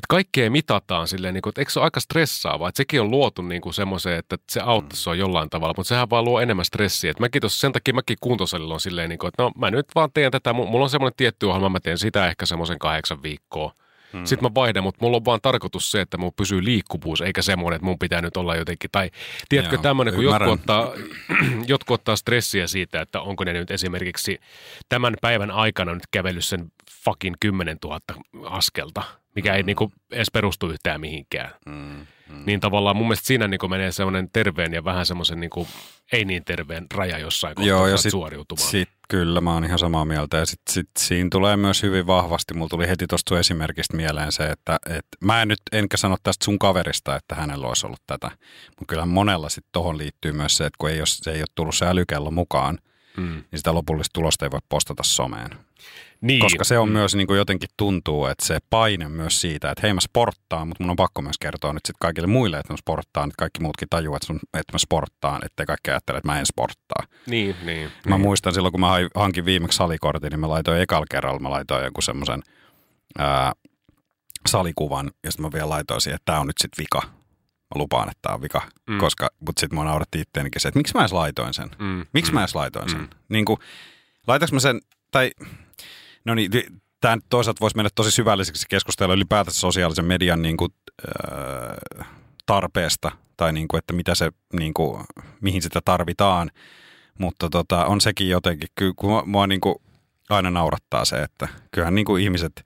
D: että kaikkea mitataan silleen, niin kuin, että eikö se ole aika stressaavaa, että sekin on luotu niin kuin semmoiseen, että se auttaisi mm. jollain tavalla, mutta sehän vaan luo enemmän stressiä. Että mäkin tossa, sen takia mäkin kuntosalilla on silleen, niin kuin, että no mä nyt vaan teen tätä, mulla on semmoinen tietty ohjelma, mä teen sitä ehkä semmoisen kahdeksan viikkoa. Hmm. Sitten mä vaihdan, mutta mulla on vaan tarkoitus se, että mun pysyy liikkuvuus, eikä semmoinen, että mun pitää nyt olla jotenkin, tai tiedätkö tämmöinen, kun jotkut ottaa, jotkut ottaa stressiä siitä, että onko ne nyt esimerkiksi tämän päivän aikana nyt kävellyt sen fucking 10 000 askelta, mikä ei niinku edes perustu yhtään mihinkään.
C: Mm, mm.
D: Niin tavallaan mun mielestä siinä niinku menee semmoinen terveen ja vähän semmoisen niinku ei niin terveen raja jossain kohtaa
C: Joo, ja sit-
D: suoriutumaan.
C: Sit, kyllä, mä oon ihan samaa mieltä. Ja sit, sit, siinä tulee myös hyvin vahvasti, mulla tuli heti tuosta esimerkistä mieleen se, että et, mä en nyt enkä sano tästä sun kaverista, että hänellä olisi ollut tätä. Mutta kyllähän monella sitten tohon liittyy myös se, että kun ei ole, se ei ole tullut se älykello mukaan,
D: mm.
C: niin sitä lopullista tulosta ei voi postata someen.
D: Niin.
C: Koska se on myös niin kuin jotenkin tuntuu, että se paine myös siitä, että hei mä sporttaan, mutta mun on pakko myös kertoa nyt sitten kaikille muille, että mä sporttaan, että kaikki muutkin tajuaa, että, sun, että mä sporttaan, ettei kaikki ajattele, että mä en sporttaa.
D: Niin, niin.
C: Mä
D: niin.
C: muistan silloin, kun mä hankin viimeksi salikortin, niin mä laitoin ekalla kerralla, mä laitoin jonkun semmoisen salikuvan, ja sitten mä vielä laitoin siihen, että tää on nyt sit vika. Mä lupaan, että tää on vika,
D: Mm.
C: mm. koska, mutta sitten mä nauratti itteenikin se, että miksi mä edes laitoin sen?
D: Mm.
C: Miksi
D: mm.
C: mä edes laitoin sen?
D: Mm.
C: Niin kuin, laitaks mä sen, tai no niin, tämä toisaalta voisi mennä tosi syvälliseksi keskustella ylipäätänsä sosiaalisen median niin kuin, äh, tarpeesta, tai niin kuin, että mitä se, niin kuin, mihin sitä tarvitaan. Mutta tota, on sekin jotenkin, kyllä kun mua, mua niin kuin aina naurattaa se, että kyllähän niin kuin ihmiset,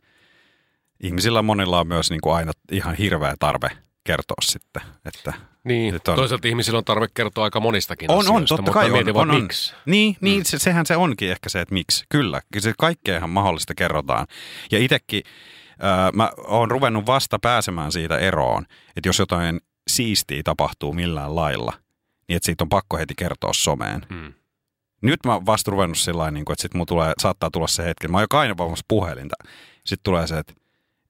C: ihmisillä monilla on myös niin kuin aina ihan hirveä tarve kertoa sitten, että
D: Niin,
C: on-
D: toisaalta ihmisillä on tarve kertoa aika monistakin
C: On, on,
D: asioista,
C: totta
D: mutta
C: kai on,
D: vaan,
C: on, on.
D: miksi.
C: Niin, niin mm. se, sehän se onkin ehkä se, että miksi. Kyllä, se kaikkea ihan mahdollista kerrotaan. Ja itsekin äh, mä oon ruvennut vasta pääsemään siitä eroon, että jos jotain siistiä tapahtuu millään lailla, niin että siitä on pakko heti kertoa someen.
D: Mm.
C: Nyt mä oon vasta ruvennut sillä lailla, niin että sit mun tulee, saattaa tulla se hetki, mä oon jo kainavaamassa puhelinta. Sitten tulee se, että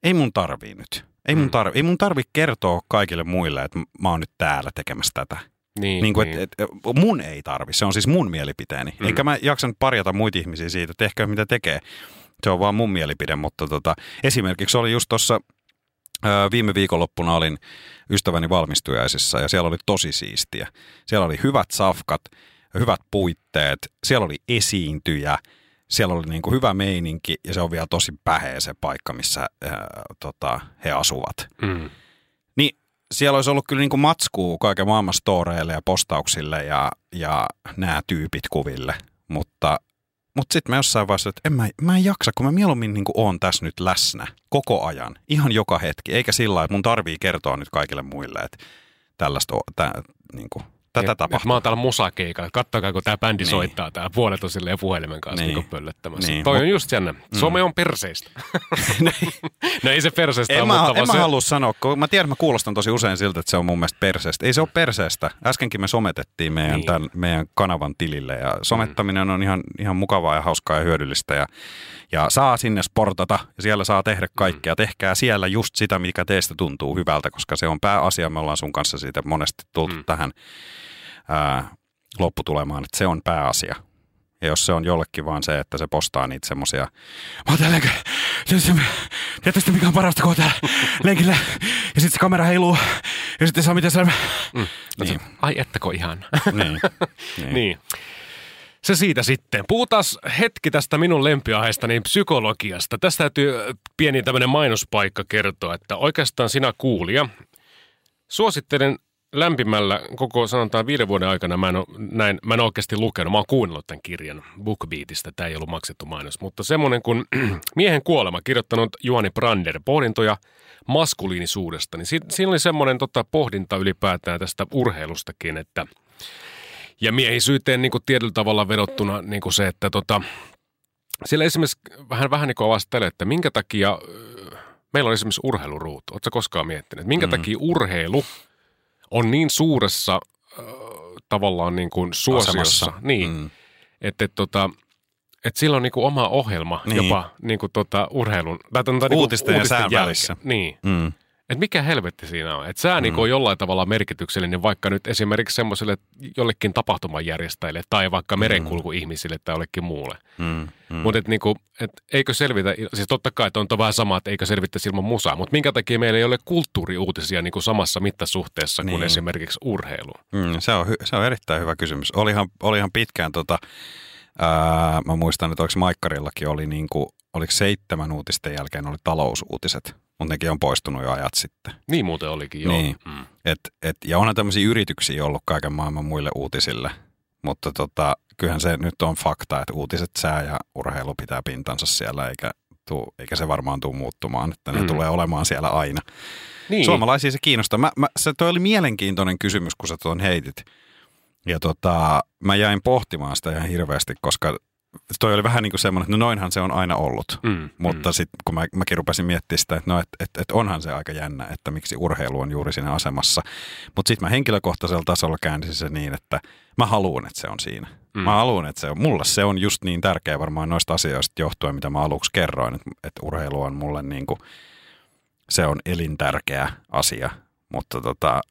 C: ei mun tarvii nyt. Ei mun,
D: Mm.
C: tarvi, ei mun tarvi kertoa kaikille muille, että mä oon nyt täällä tekemässä tätä.
D: Niin,
C: Niin kuin,
D: niin.
C: et, et, mun ei tarvi, se on siis mun mielipiteeni.
D: Mm.
C: Eikä mä jaksa nyt parjata muita ihmisiä siitä, että tehkää mitä tekee. Se on vaan mun mielipide, mutta tota, esimerkiksi oli just tuossa viime viikonloppuna olin ystäväni valmistujaisissa ja siellä oli tosi siistiä. Siellä oli hyvät safkat, hyvät puitteet, siellä oli esiintyjä, siellä oli niin kuin hyvä meininki ja se on vielä tosi päheä se paikka, missä ää, tota, he asuvat
D: Mm.
C: niin siellä olisi ollut kyllä niin kuin matskuu kaiken maailman storeille ja postauksille ja, ja nämä tyypit kuville, mutta, mutta sitten mä jossain vaiheessa, että en mä, mä en jaksa, kun mä mieluummin niin kuin oon tässä nyt läsnä koko ajan, ihan joka hetki, eikä sillä lailla, että mun tarvii kertoa nyt kaikille muille, että tällaista, tä, niin kuin, tätä
D: Et- et
C: tapahtuu.
D: Mä oon täällä musakeikalla. Kattokaa, kun tämä bändi
C: Niin.
D: soittaa täällä puolet on silleen puhelimen kanssa niin.
C: Niin.
D: niin pöllöttämässä.
C: Niin.
D: Toi on just jännä. Some on perseistä. no ei se perseistä
C: En
D: ole,
C: mä,
D: mutta
C: en mä
D: se...
C: halua sanoa, kun mä tiedän, että mä kuulostan tosi usein siltä, että se on mun mielestä perseestä. Ei se ole perseestä. Äskenkin me sometettiin meidän,
D: Niin.
C: niin. tämän, meidän kanavan tilille ja somettaminen on ihan, ihan mukavaa ja hauskaa ja hyödyllistä ja, ja saa sinne sportata ja siellä saa tehdä kaikkea. Tehkää siellä just sitä, mikä teistä tuntuu hyvältä, koska se on pääasia. Me ollaan sun kanssa siitä monesti tultu
D: Mm.
C: tähän ää, lopputulemaan, että se on pääasia. Ja jos se on jollekin vaan se, että se postaa niitä semmosia, mä oon täällä, tietysti mikä on parasta, kun on täällä lenkillä, ja sitten se kamera heiluu, ja sitten saa mitä se...
D: Mm.
C: Niin.
D: Ai ettäkö ihan.
C: niin. niin.
D: niin. Se siitä sitten. Puhutaan hetki tästä minun lempiaiheesta, niin psykologiasta. Tästä täytyy pieni tämmöinen mainospaikka kertoa, että oikeastaan sinä kuulija, suosittelen lämpimällä koko sanotaan viiden vuoden aikana, mä en, ole, näin, mä en oikeasti lukenut, mä oon kuunnellut tämän kirjan BookBeatista, tämä ei ollut maksettu mainos, mutta semmoinen kuin Miehen kuolema, kirjoittanut Juhani Brander, pohdintoja maskuliinisuudesta, niin si- siinä oli semmoinen tota, pohdinta ylipäätään tästä urheilustakin, että ja miehisyyteen niin kuin tietyllä tavalla vedottuna niin kuin se, että tota, siellä esimerkiksi vähän, vähän niin kuin avasi tälle, että minkä takia meillä on esimerkiksi urheiluruutu. Oletko koskaan miettinyt, minkä mm. takia urheilu on niin suuressa ö, tavallaan niin kuin suosiossa.
C: Asemassa.
D: Niin, mm. että et, tota, et sillä on niin kuin oma ohjelma niin.
C: Niin.
D: jopa niin kuin tota urheilun. Tai, tai, tai,
C: Uutisten ja sään välissä.
D: Niin.
C: Mm.
D: Et mikä helvetti siinä on? Että sää mm. niin on jollain tavalla merkityksellinen vaikka nyt esimerkiksi semmoiselle jollekin tapahtumanjärjestäjille tai vaikka merenkulkuihmisille tai jollekin muulle.
C: Mm.
D: Mm. Mutta et niinku, et eikö selvitä, siis totta kai että on to vähän sama, että eikö selvittäisi ilman musaa, mutta minkä takia meillä ei ole kulttuuriuutisia niinku samassa mittasuhteessa niin. kuin esimerkiksi urheilu?
C: Mm, se, on, hy- se on erittäin hyvä kysymys. Olihan, olihan pitkään, tota, ää, mä muistan, että oliko Maikkarillakin oli, niin kuin, oliko seitsemän uutisten jälkeen oli talousuutiset, mutta nekin on poistunut jo ajat sitten.
D: Niin muuten olikin, joo.
C: Niin.
D: Mm.
C: Et, et, ja onhan tämmöisiä yrityksiä ollut kaiken maailman muille uutisille, mutta tota, kyllähän se nyt on fakta, että uutiset, sää ja urheilu pitää pintansa siellä, eikä tuu, eikä se varmaan tule muuttumaan, että ne
D: Mm.
C: tulee olemaan siellä aina.
D: Niin.
C: Suomalaisia se kiinnostaa. Mä, mä, se toi oli mielenkiintoinen kysymys, kun sä tuon heitit. Ja tota, mä jäin pohtimaan sitä ihan hirveästi, koska toi oli vähän niin kuin semmoinen, että no noinhan se on aina ollut.
D: Mm,
C: Mutta
D: mm.
C: sitten kun mä, mäkin rupesin miettimään sitä, että no, et, et, et onhan se aika jännä, että miksi urheilu on juuri siinä asemassa. Mutta sitten mä henkilökohtaisella tasolla käänsin se niin, että mä haluan, että se on siinä.
D: Mm.
C: Mm. Mä haluan, että se on. Mulle se on just niin tärkeä varmaan noista asioista johtuen, mitä mä aluksi kerroin, että, että urheilu on mulle niin kuin, se on elintärkeä asia. Mutta tota,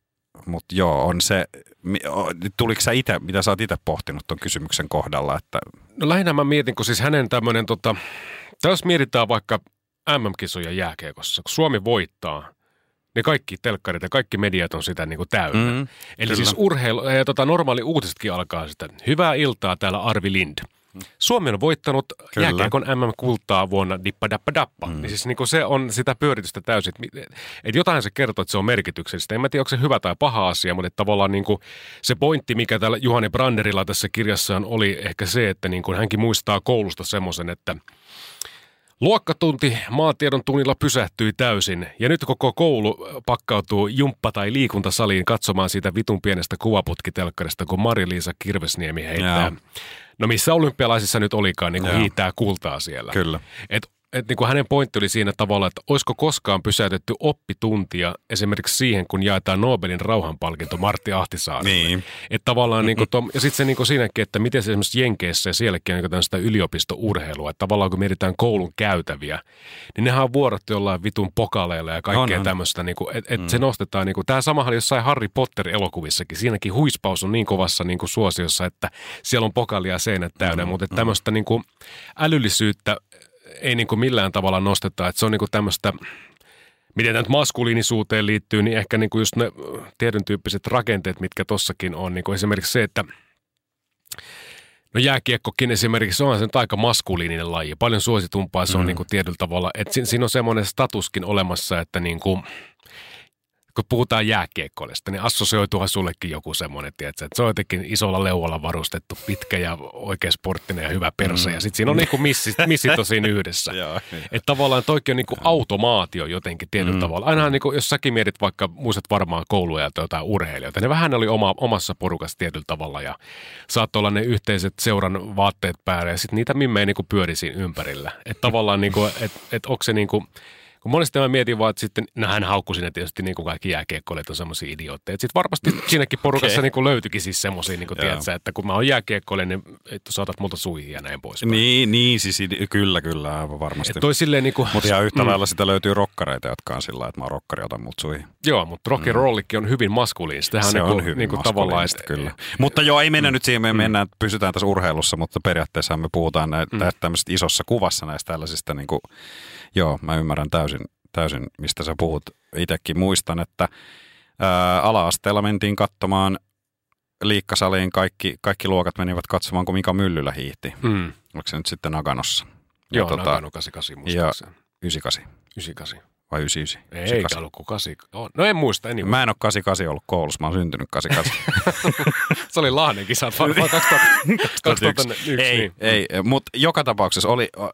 C: mut joo, on se, tuliko sä itse, mitä sä oot itse pohtinut tuon kysymyksen kohdalla, että
D: No lähinnä mä mietin, kun siis hänen tämmöinen, tota, jos mietitään vaikka MM-kisoja jääkiekossa, kun Suomi voittaa, niin kaikki telkkarit ja kaikki mediat on sitä niin kuin täynnä. Mm, Eli
C: kyllä.
D: siis urheilu, ja tota, normaali uutisetkin alkaa sitä. Hyvää iltaa täällä Arvi Lind. Suomi on voittanut
C: Kyllä.
D: Jääkiekon MM-kultaa vuonna dippa dappa dappa. Mm. Niin siis niin se on sitä pyöritystä täysin. Et jotain se kertoo, että se on merkityksellistä. En mä tiedä, onko se hyvä tai paha asia, mutta tavallaan niin kuin se pointti, mikä täällä Juhani Branderilla tässä kirjassaan oli ehkä se, että niin kuin hänkin muistaa koulusta semmoisen, että Luokkatunti maatiedon tunnilla pysähtyi täysin ja nyt koko koulu pakkautuu jumppa- tai liikuntasaliin katsomaan siitä vitun pienestä kuvaputkitelkkarista, kun Mari-Liisa Kirvesniemi heittää.
C: Joo.
D: No missä olympialaisissa nyt olikaan, niin kuin
C: Joo.
D: hiitää kultaa siellä.
C: Kyllä.
D: Et, et niin kuin hänen pointti oli siinä tavalla, että olisiko koskaan pysäytetty oppituntia esimerkiksi siihen, kun jaetaan Nobelin rauhanpalkinto Martti Ahtisaarelle.
C: Niin.
D: Että tavallaan niin kuin to, ja sitten se niin kuin siinäkin, että miten se esimerkiksi Jenkeissä ja sielläkin on niin tämmöistä yliopistourheilua, että tavallaan kun mietitään koulun käytäviä, niin nehän on vuorottu jollain vitun pokaleilla ja kaikkea
C: On,
D: tämmöistä, niin kuin, että et se nostetaan, niin kuin, tämä samahan oli jossain Harry Potter-elokuvissakin, siinäkin huispaus on niin kovassa niin kuin suosiossa, että siellä on pokalia seinät täynnä, mutta että tämmöistä niin kuin älyllisyyttä ei niin kuin millään tavalla nosteta, että se on niin kuin tämmöistä miten tämä nyt maskuliinisuuteen liittyy, niin ehkä niin kuin just ne tietyn tyyppiset rakenteet, mitkä tossakin on. Niin kuin esimerkiksi se, että no jääkiekkokin esimerkiksi on se nyt aika maskuliininen laji. Paljon suositumpaa se on
C: Mm.
D: niin kuin tietyllä tavalla. Että si- siinä on semmoinen statuskin olemassa, että niin kuin, kun puhutaan jääkiekkoilesta, niin assosioituuhan sullekin joku semmoinen, tiedätkö, että se on jotenkin isolla leualla varustettu, pitkä ja oikein sporttinen ja hyvä perse. Ja sitten siinä on niin kuin missit, missit on siinä yhdessä.
C: Joo.
D: Että tavallaan toikin on niinku automaatio jotenkin tietyllä mm. tavalla. Ainahan niinku, jos säkin mietit vaikka, muistat varmaan kouluajalta jotain urheilijoita, ne vähän oli oma, omassa porukassa tietyllä tavalla ja saattoi olla ne yhteiset seuran vaatteet päällä ja sitten niitä mimmejä niinku pyöri siinä ympärillä. Että tavallaan niinku, että et onko se niinku, kun monesti mä mietin vaan, että sitten, no hän haukkui siinä tietysti niin kuin kaikki jääkiekkoilijat on semmoisia idiootteja. Sitten varmasti siinäkin porukassa
C: Okei.
D: niin kuin löytyikin siis semmoisia, niin kuin, tiedätkö, että kun mä oon jääkiekkoilija, niin että saatat multa suihin ja näin pois.
C: Niin, niin siis kyllä, kyllä, aivan varmasti.
D: Että toi silleen niin kuin,
C: Mutta ihan yhtä lailla sitä löytyy rokkareita, jotka on sillä että mä oon rokkari, otan mut suihin.
D: Joo, mutta rock and rollikin on hyvin maskuliinista.
C: Se
D: on,
C: on
D: niin
C: hyvin
D: niin kuin tavallaan,
C: kyllä. Mutta joo, ei mennä nyt siihen, me mennään, pysytään tässä urheilussa, mutta periaatteessa me puhutaan näitä, mm. tämmöisestä isossa kuvassa näistä tällaisista, niin kuin, joo, mä ymmärrän täysin, täysin, mistä sä puhut. Itsekin muistan, että ää, ala-asteella mentiin katsomaan liikkasaliin, kaikki, kaikki luokat menivät katsomaan, kun Mika Myllylä hiihti.
D: Mm.
C: Oliko se nyt sitten Naganossa? Ja
D: Joo,
C: tota,
D: tota, Nagano 88 muistaakseni.
C: 98
D: 98.
C: vai 99?
D: Ei, eikä ollut kuin 8. Oh, no en muista, anyway.
C: Mä en ole 88 ollut koulussa, mä oon syntynyt 88.
D: Se oli Lahden kisat varmaan 2000, 2001.
C: ei,
D: niin.
C: ei, mutta joka tapauksessa oli, äh,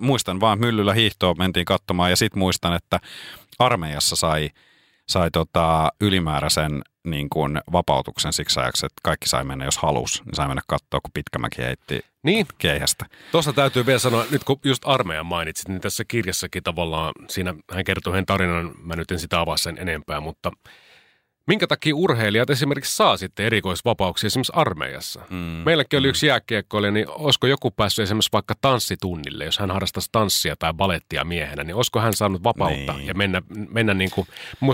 C: muistan vaan Myllyllä hiihtoon mentiin katsomaan ja sitten muistan, että armeijassa sai, sai tota ylimääräisen niin kuin vapautuksen siksi ajaksi, että kaikki sai mennä, jos halus, niin sai mennä katsoa, kun Pitkämäki heitti
D: Niin,
C: keihästä.
D: tuossa täytyy vielä sanoa, nyt kun just armeijan mainitsit, niin tässä kirjassakin tavallaan, siinä hän kertoo hänen tarinan, mä nyt en sitä avaa sen enempää, mutta minkä takia urheilijat esimerkiksi saa sitten erikoisvapauksia esimerkiksi armeijassa?
C: Mm.
D: Meilläkin oli yksi jääkiekkoilija, niin olisiko joku päässyt esimerkiksi vaikka tanssitunnille, jos hän harrastaisi tanssia tai balettia miehenä, niin olisiko hän saanut vapautta
C: Niin.
D: ja mennä, mennä niin kuin,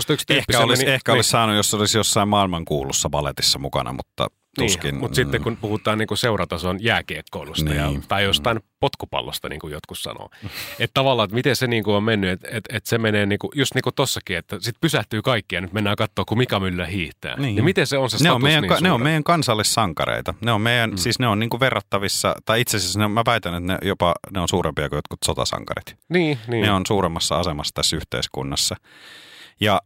D: yksi tyyppi
C: Ehkä, olisi,
D: meni-
C: ehkä
D: niin,
C: olisi saanut, jos olisi jossain maailmankuulussa baletissa mukana, mutta tuskin.
D: Niin, mutta sitten kun puhutaan niin kuin seuratason jääkiekkoilusta
C: Niin.
D: ja, tai jostain potkupallosta, niin kuin jotkut sanoo. Että tavallaan, että miten se niin kuin on mennyt, että et, et se menee niin kuin, just niin kuin tossakin, että sitten pysähtyy kaikki ja nyt mennään katsoa, kun Mika Myllä hiihtää. Niin. niin miten se on se status
C: ne on meidän,
D: niin
C: ne on meidän kansallissankareita. Ne on meidän, mm. siis ne on niinku verrattavissa, tai itse asiassa ne, mä väitän, että ne jopa ne on suurempia kuin jotkut sotasankarit.
D: Niin, niin.
C: Ne on suuremmassa asemassa tässä yhteiskunnassa. Ja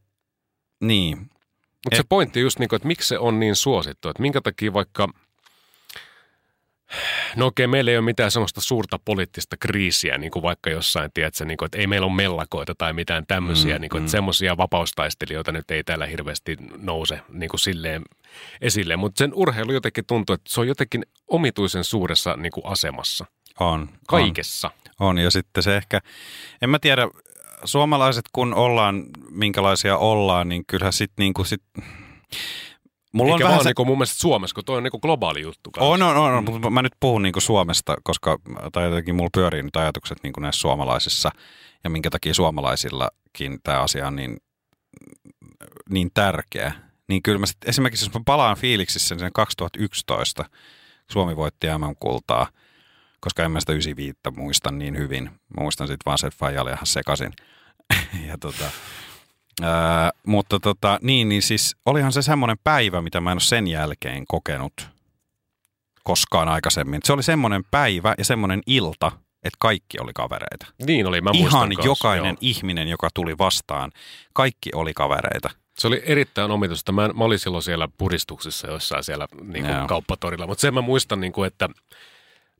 C: niin,
D: Mutta se pointti just niin kuin, että miksi se on niin suosittu, että minkä takia vaikka No okei, meillä ei ole mitään semmoista suurta poliittista kriisiä, niin kuin vaikka jossain, tiedätkö, niin kuin, että ei meillä ole mellakoita tai mitään tämmöisiä, mm, niin kuin, että mm. semmoisia vapaustaistelijoita nyt ei täällä hirveästi nouse niin kuin silleen esille. Mutta sen urheilu jotenkin tuntuu, että se on jotenkin omituisen suuressa niin kuin asemassa.
C: On.
D: Kaikessa.
C: On. on. Ja sitten se ehkä, en mä tiedä, suomalaiset kun ollaan, minkälaisia ollaan, niin kyllähän sitten niin kuin sit,
D: Mulla Eikä on vähän se... niinku mun mielestä Suomessa, kun toi on niinku globaali juttu.
C: Kanssa. On, on, on, mutta mä nyt puhun niinku Suomesta, koska tai jotenkin mulla pyörii nyt ajatukset niinku näissä suomalaisissa ja minkä takia suomalaisillakin tämä asia on niin, niin tärkeä. Niin kyllä mä sit, esimerkiksi jos mä palaan fiiliksissä sen 2011, Suomi voitti MM-kultaa, koska en mä sitä 95 muista niin hyvin. Mä muistan sitten vaan se, että Faija oli ihan sekaisin. ja tota, Öö, mutta tota, niin, niin siis olihan se semmoinen päivä, mitä mä en ole sen jälkeen kokenut koskaan aikaisemmin. Se oli semmoinen päivä ja semmoinen ilta, että kaikki oli kavereita.
D: Niin oli, mä
C: Ihan
D: kanssa,
C: jokainen joo. ihminen, joka tuli vastaan, kaikki oli kavereita.
D: Se oli erittäin omituista. Mä, mä olin silloin siellä puristuksessa jossain siellä niin kuin kauppatorilla, mutta sen mä muistan, niin kuin, että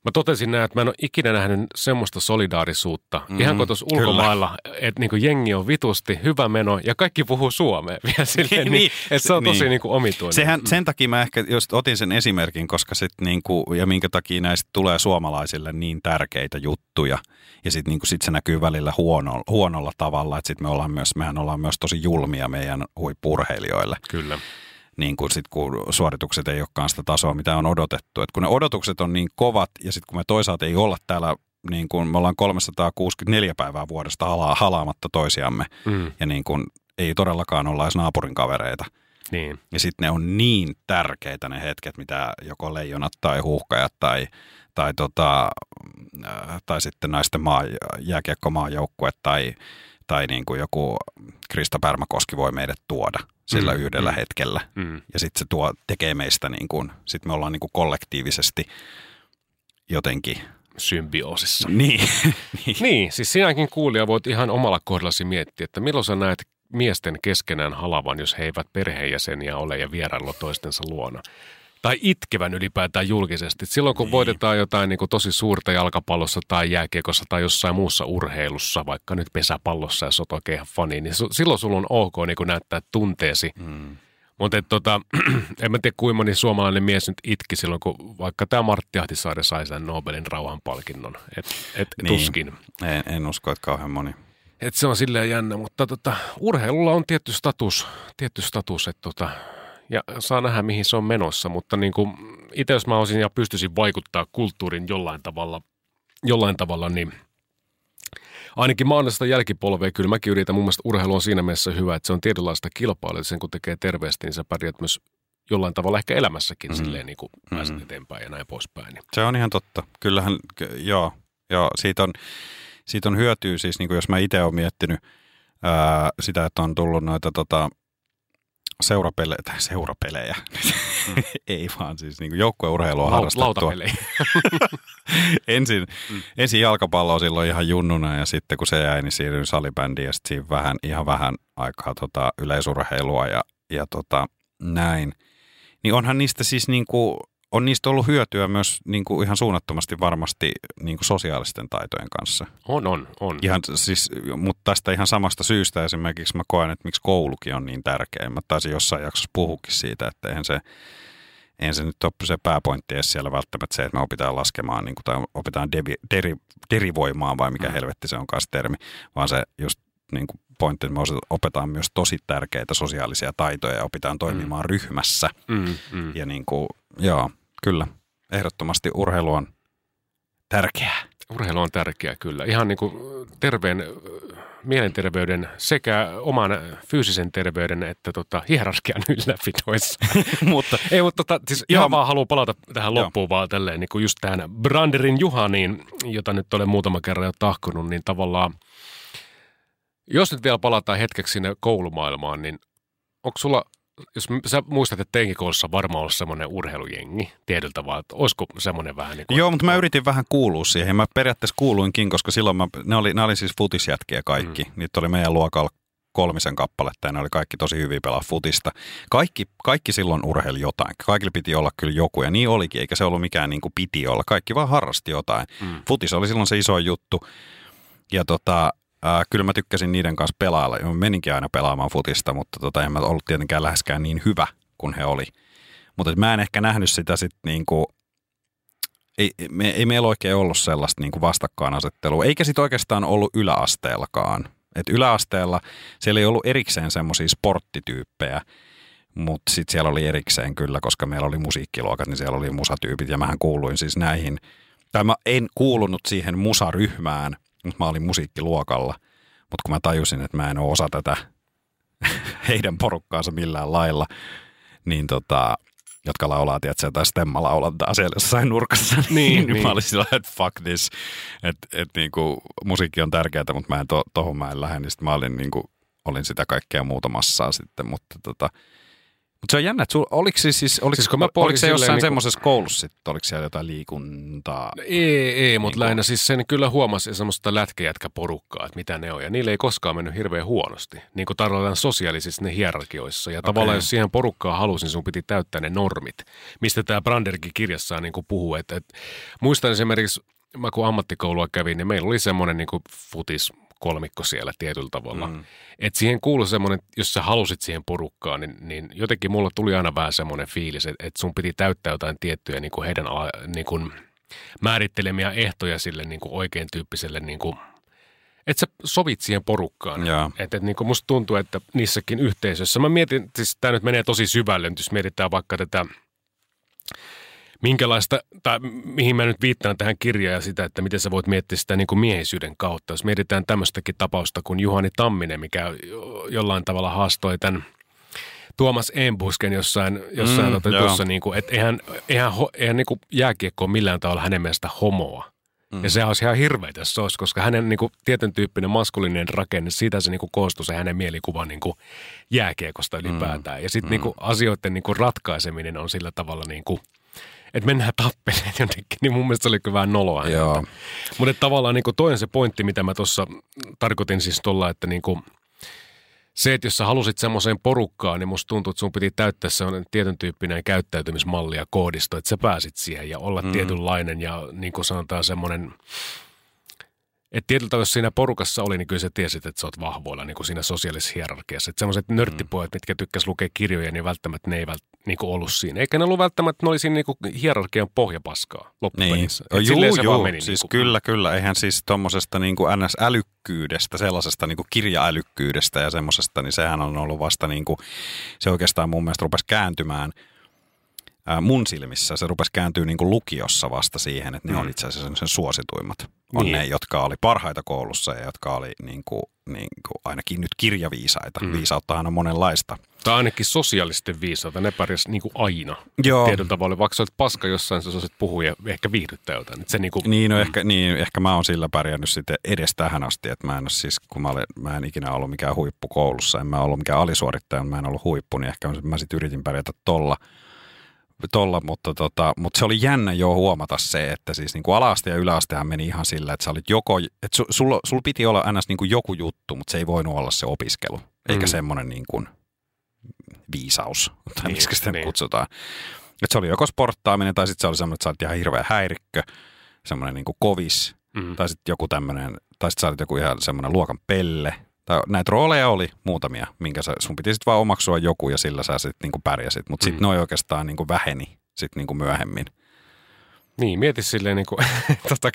D: Mä totesin näin, että mä en ole ikinä nähnyt semmoista solidaarisuutta. Mm, Ihan kuin tuossa ulkomailla, että niin jengi on vitusti, hyvä meno ja kaikki puhuu suomea vielä silleen, niin, niin, että se on tosi niin. niin kuin omituinen.
C: Sehän, mm. sen takia mä ehkä just otin sen esimerkin, koska sit niin kuin, ja minkä takia näistä tulee suomalaisille niin tärkeitä juttuja. Ja sitten niin sit se näkyy välillä huono, huonolla tavalla, että sit me ollaan myös, mehän ollaan myös tosi julmia meidän huippurheilijoille.
D: Kyllä
C: niin kuin sit, kun suoritukset ei olekaan sitä tasoa, mitä on odotettu. Et kun ne odotukset on niin kovat ja sitten kun me toisaalta ei olla täällä niin kuin me ollaan 364 päivää vuodesta hala, halaamatta toisiamme mm. ja niin kuin ei todellakaan olla edes naapurin kavereita.
D: Niin.
C: Ja sitten ne on niin tärkeitä ne hetket, mitä joko leijonat tai huuhkajat tai, tai, tota, äh, tai sitten naisten maa, jääkiekkomaajoukkue tai, tai niin kuin joku Krista Pärmäkoski voi meidät tuoda sillä mm, yhdellä mm, hetkellä. Mm. Ja sitten se tuo, tekee meistä, niin kuin, sitten me ollaan niin kuin kollektiivisesti jotenkin
D: symbioosissa.
C: Niin.
D: niin. niin, siis sinäkin kuulija voit ihan omalla kohdallasi miettiä, että milloin sä näet miesten keskenään halavan, jos he eivät perheenjäseniä ole ja vierailla toistensa luona tai itkevän ylipäätään julkisesti. Silloin kun niin. voitetaan jotain niin kuin tosi suurta jalkapallossa tai jääkiekossa tai jossain muussa urheilussa, vaikka nyt pesäpallossa ja sotokeihan fani, niin su- silloin sulla on ok niin kuin näyttää tunteesi. Mm. Mutta tota, en mä tiedä kuinka moni suomalainen mies nyt itki silloin, kun vaikka tämä Martti Ahtisaari sai sen Nobelin rauhanpalkinnon. Et, et niin. tuskin.
C: En, en usko, että kauhean moni.
D: Et se on silleen jännä, mutta tota, urheilulla on tietty status, tietty status että tota, ja saa nähdä, mihin se on menossa, mutta niin kuin itse jos mä olisin ja pystyisin vaikuttaa kulttuurin jollain tavalla, jollain tavalla niin ainakin maanasta jälkipolvea kyllä mäkin yritän. Mun mielestä urheilu on siinä mielessä hyvä, että se on tietynlaista kilpailua, sen kun tekee terveesti, niin sä pärjät myös jollain tavalla ehkä elämässäkin mm. silleen niin kuin pääset mm. eteenpäin ja näin poispäin.
C: Se on ihan totta. Kyllähän, joo, joo siitä, on, siitä on hyötyä siis, niin kuin jos mä itse olen miettinyt ää, sitä, että on tullut noita tota, seurapelejä, tai seurapelejä, mm. ei vaan siis niin joukkueurheilua La- harrastettua.
D: Lautapelejä.
C: ensin, mm. ensin jalkapalloa silloin ihan junnuna ja sitten kun se jäi, niin siirryin salibändiin ja sitten vähän, ihan vähän aikaa tota, yleisurheilua ja, ja tota, näin. Niin onhan niistä siis niin kuin, on niistä ollut hyötyä myös niin kuin ihan suunnattomasti varmasti niin kuin sosiaalisten taitojen kanssa.
D: On, on, on.
C: Ihan, siis, mutta tästä ihan samasta syystä esimerkiksi mä koen, että miksi koulukin on niin tärkeä. Mä taisin jossain jaksossa puhukin siitä, että eihän se, eihän se nyt ole se pääpointti edes siellä välttämättä se, että me opitaan laskemaan niin kuin, tai opitaan devi, deri, derivoimaan vai mikä mm. helvetti se on kanssa termi, vaan se just niin kuin pointti, että me opetaan myös tosi tärkeitä sosiaalisia taitoja ja opitaan toimimaan mm. ryhmässä. Mm, mm. Ja niin kuin, joo, Kyllä, ehdottomasti urheilu on tärkeää.
D: Urheilu on tärkeää, kyllä. Ihan niin kuin terveen mielenterveyden sekä oman fyysisen terveyden että tota, hierarkian ylläpidoissa. mutta, Ei, mutta tota, siis ihan vaan haluan palata tähän loppuun joo. vaan tälleen, niin kuin just tähän Branderin Juhaniin, jota nyt olen muutama kerran jo tahkonut, niin tavallaan, jos nyt vielä palataan hetkeksi sinne koulumaailmaan, niin onko sulla jos sä muistat, että teinkin koulussa varmaan ollut semmoinen urheilujengi tietyllä tavalla, että olisiko semmoinen vähän niin kuin...
C: Joo, mutta mä yritin vähän kuulua siihen. Mä periaatteessa kuuluinkin, koska silloin mä, ne, oli, ne oli siis futisjätkiä kaikki. Mm. Niitä oli meidän luokalla kolmisen kappaletta ja ne oli kaikki tosi hyviä pelaa futista. Kaikki, kaikki silloin urheili jotain. Kaikille piti olla kyllä joku ja niin olikin, eikä se ollut mikään niin kuin piti olla. Kaikki vaan harrasti jotain. Mm. Futis oli silloin se iso juttu. Ja tota, äh, kyllä mä tykkäsin niiden kanssa pelailla. Mä meninkin aina pelaamaan futista, mutta tota, en mä ollut tietenkään läheskään niin hyvä kuin he oli. Mutta mä en ehkä nähnyt sitä sitten niin kuin ei, me, ei meillä oikein ollut sellaista niin kuin vastakkainasettelua, eikä sitten oikeastaan ollut yläasteellakaan. Et yläasteella siellä ei ollut erikseen semmoisia sporttityyppejä, mutta sitten siellä oli erikseen kyllä, koska meillä oli musiikkiluokat, niin siellä oli musatyypit ja mähän kuuluin siis näihin. Tai mä en kuulunut siihen musaryhmään, mutta mä olin musiikkiluokalla. Mutta kun mä tajusin, että mä en ole osa tätä heidän porukkaansa millään lailla, niin tota, jotka laulaa, tiedätkö, jotain stemmalaulantaa siellä jossain nurkassa. Niin, niin, niin. mä olin sillä että fuck this. Että et, niinku, musiikki on tärkeää, mutta mä en to, tohon mä en lähde. Niin mä olin, niinku, olin sitä kaikkea muuta massaa sitten, mutta tota, mutta se on jännä, että sul, oliko, siis, siis, oliko, siis kun mä oliko se jossain niin semmoisessa koulussa sitten, oliko siellä jotain liikuntaa?
D: Ei, ei mutta niin lähinnä siis sen kyllä huomasi semmoista lätkejätkäporukkaa, että mitä ne on. Ja niille ei koskaan mennyt hirveän huonosti, niin kuin tarvitaan sosiaalisissa ne hierarkioissa. Ja okay. tavallaan jos siihen porukkaan halusin, sun piti täyttää ne normit, mistä tämä Branderkin kirjassaan niin puhuu. Että, että, muistan esimerkiksi, mä kun ammattikoulua kävin, niin meillä oli semmoinen niin futis kolmikko siellä tietyllä tavalla. Mm. Et siihen kuului semmoinen, jos sä halusit siihen porukkaan, niin, niin jotenkin mulla tuli aina vähän semmoinen fiilis, että, että sun piti täyttää jotain tiettyjä niin kuin heidän niin kuin määrittelemiä ehtoja sille niin kuin oikein tyyppiselle niin kuin että sä sovit siihen porukkaan. Että et, niin musta tuntuu, että niissäkin yhteisöissä, mä mietin, siis tämä nyt menee tosi syvälle, jos mietitään vaikka tätä minkälaista, tai mihin mä nyt viittaan tähän kirjaan ja sitä, että miten sä voit miettiä sitä niin kuin miehisyyden kautta. Jos mietitään tämmöistäkin tapausta kuin Juhani Tamminen, mikä jollain tavalla haastoi tämän Tuomas Embusken jossain, jossain mm, tuossa, niin kuin, että eihän, eihän, eihän niin kuin jääkiekko ole millään tavalla hänen mielestä homoa. Mm. Ja se olisi ihan hirveä, jos se olisi, koska hänen niin kuin, tietyn tyyppinen maskuliininen rakenne, siitä se niin kuin, koostuu se hänen mielikuva niin kuin, jääkiekosta ylipäätään. Mm. Ja sitten mm. niin asioiden niin kuin, ratkaiseminen on sillä tavalla niin kuin, että mennään tappeleen jotenkin, niin mun mielestä se oli kyllä vähän noloa. Joo. Mutta tavallaan niin toi on se pointti, mitä mä tuossa tarkoitin siis tuolla, että niin kuin, se, että jos sä halusit semmoiseen porukkaan, niin musta tuntuu, että sun piti täyttää sellainen tietyn tyyppinen käyttäytymismalli ja koodisto, että sä pääsit siihen ja olla mm. tietynlainen ja niin kuin sanotaan semmoinen – että tietyllä tavalla, jos siinä porukassa oli, niin kyllä sä tiesit, että sä oot vahvoilla niin kuin siinä sosiaalisessa hierarkiassa. Että semmoiset mm. nörttipojat, mitkä tykkäs lukea kirjoja, niin välttämättä ne ei vält, niin kuin ollut siinä. Eikä ne ollut välttämättä, ne oli siinä niin kuin hierarkian pohjapaskaa loppupelissä.
C: Niin. Juu, juu. Meni, siis niin kuin, kyllä, kyllä. Eihän siis tuommoisesta niin NS-älykkyydestä, sellaisesta niin kuin kirjaälykkyydestä ja semmoisesta, niin sehän on ollut vasta niin kuin, se oikeastaan mun mielestä rupesi kääntymään – mun silmissä se rupesi kääntyä niin kuin lukiossa vasta siihen, että ne mm. on itse asiassa sen suosituimmat. On niin. ne, jotka oli parhaita koulussa ja jotka oli niin kuin, niin kuin ainakin nyt kirjaviisaita. Mm. Viisauttahan on monenlaista.
D: Tai ainakin sosiaalisten viisaita, ne pärjäs niin kuin aina Joo. tietyllä tavalla. Vaikka sä olet paska jossain, sä osasit puhua ja ehkä viihdyttää jotain. Se
C: niin,
D: kuin,
C: niin, no mm. ehkä, niin, ehkä mä oon sillä pärjännyt sitten edes tähän asti, että mä en ole siis, kun mä, olen, mä en ikinä ollut mikään huippu koulussa, en mä ollut mikään alisuorittaja, mä en ollut huippu, niin ehkä mä sitten yritin pärjätä tolla – tolla, mutta, tota, mutta se oli jännä jo huomata se, että siis niin kuin ala-aste ja yläastehan meni ihan sillä, että sä olit joko, että su, sulla, sulla piti olla ns. Niin kuin joku juttu, mutta se ei voinut olla se opiskelu, eikä mm. semmoinen niin kuin viisaus, tai niin, miksi sitä niin. kutsutaan. Että se oli joko sporttaaminen, tai sitten se oli semmoinen, että sä olit ihan hirveä häirikkö, semmoinen niin kuin kovis, mm. tai sitten joku tämmöinen, tai sitten sä olit joku ihan semmoinen luokan pelle, tai näitä rooleja oli muutamia, minkä sä, sun piti sitten vaan omaksua joku ja sillä sä sitten niinku pärjäsit. Mutta sitten mm. noin oikeastaan niinku väheni sitten niinku myöhemmin.
D: Niin, mieti silleen, niin kuin, tota,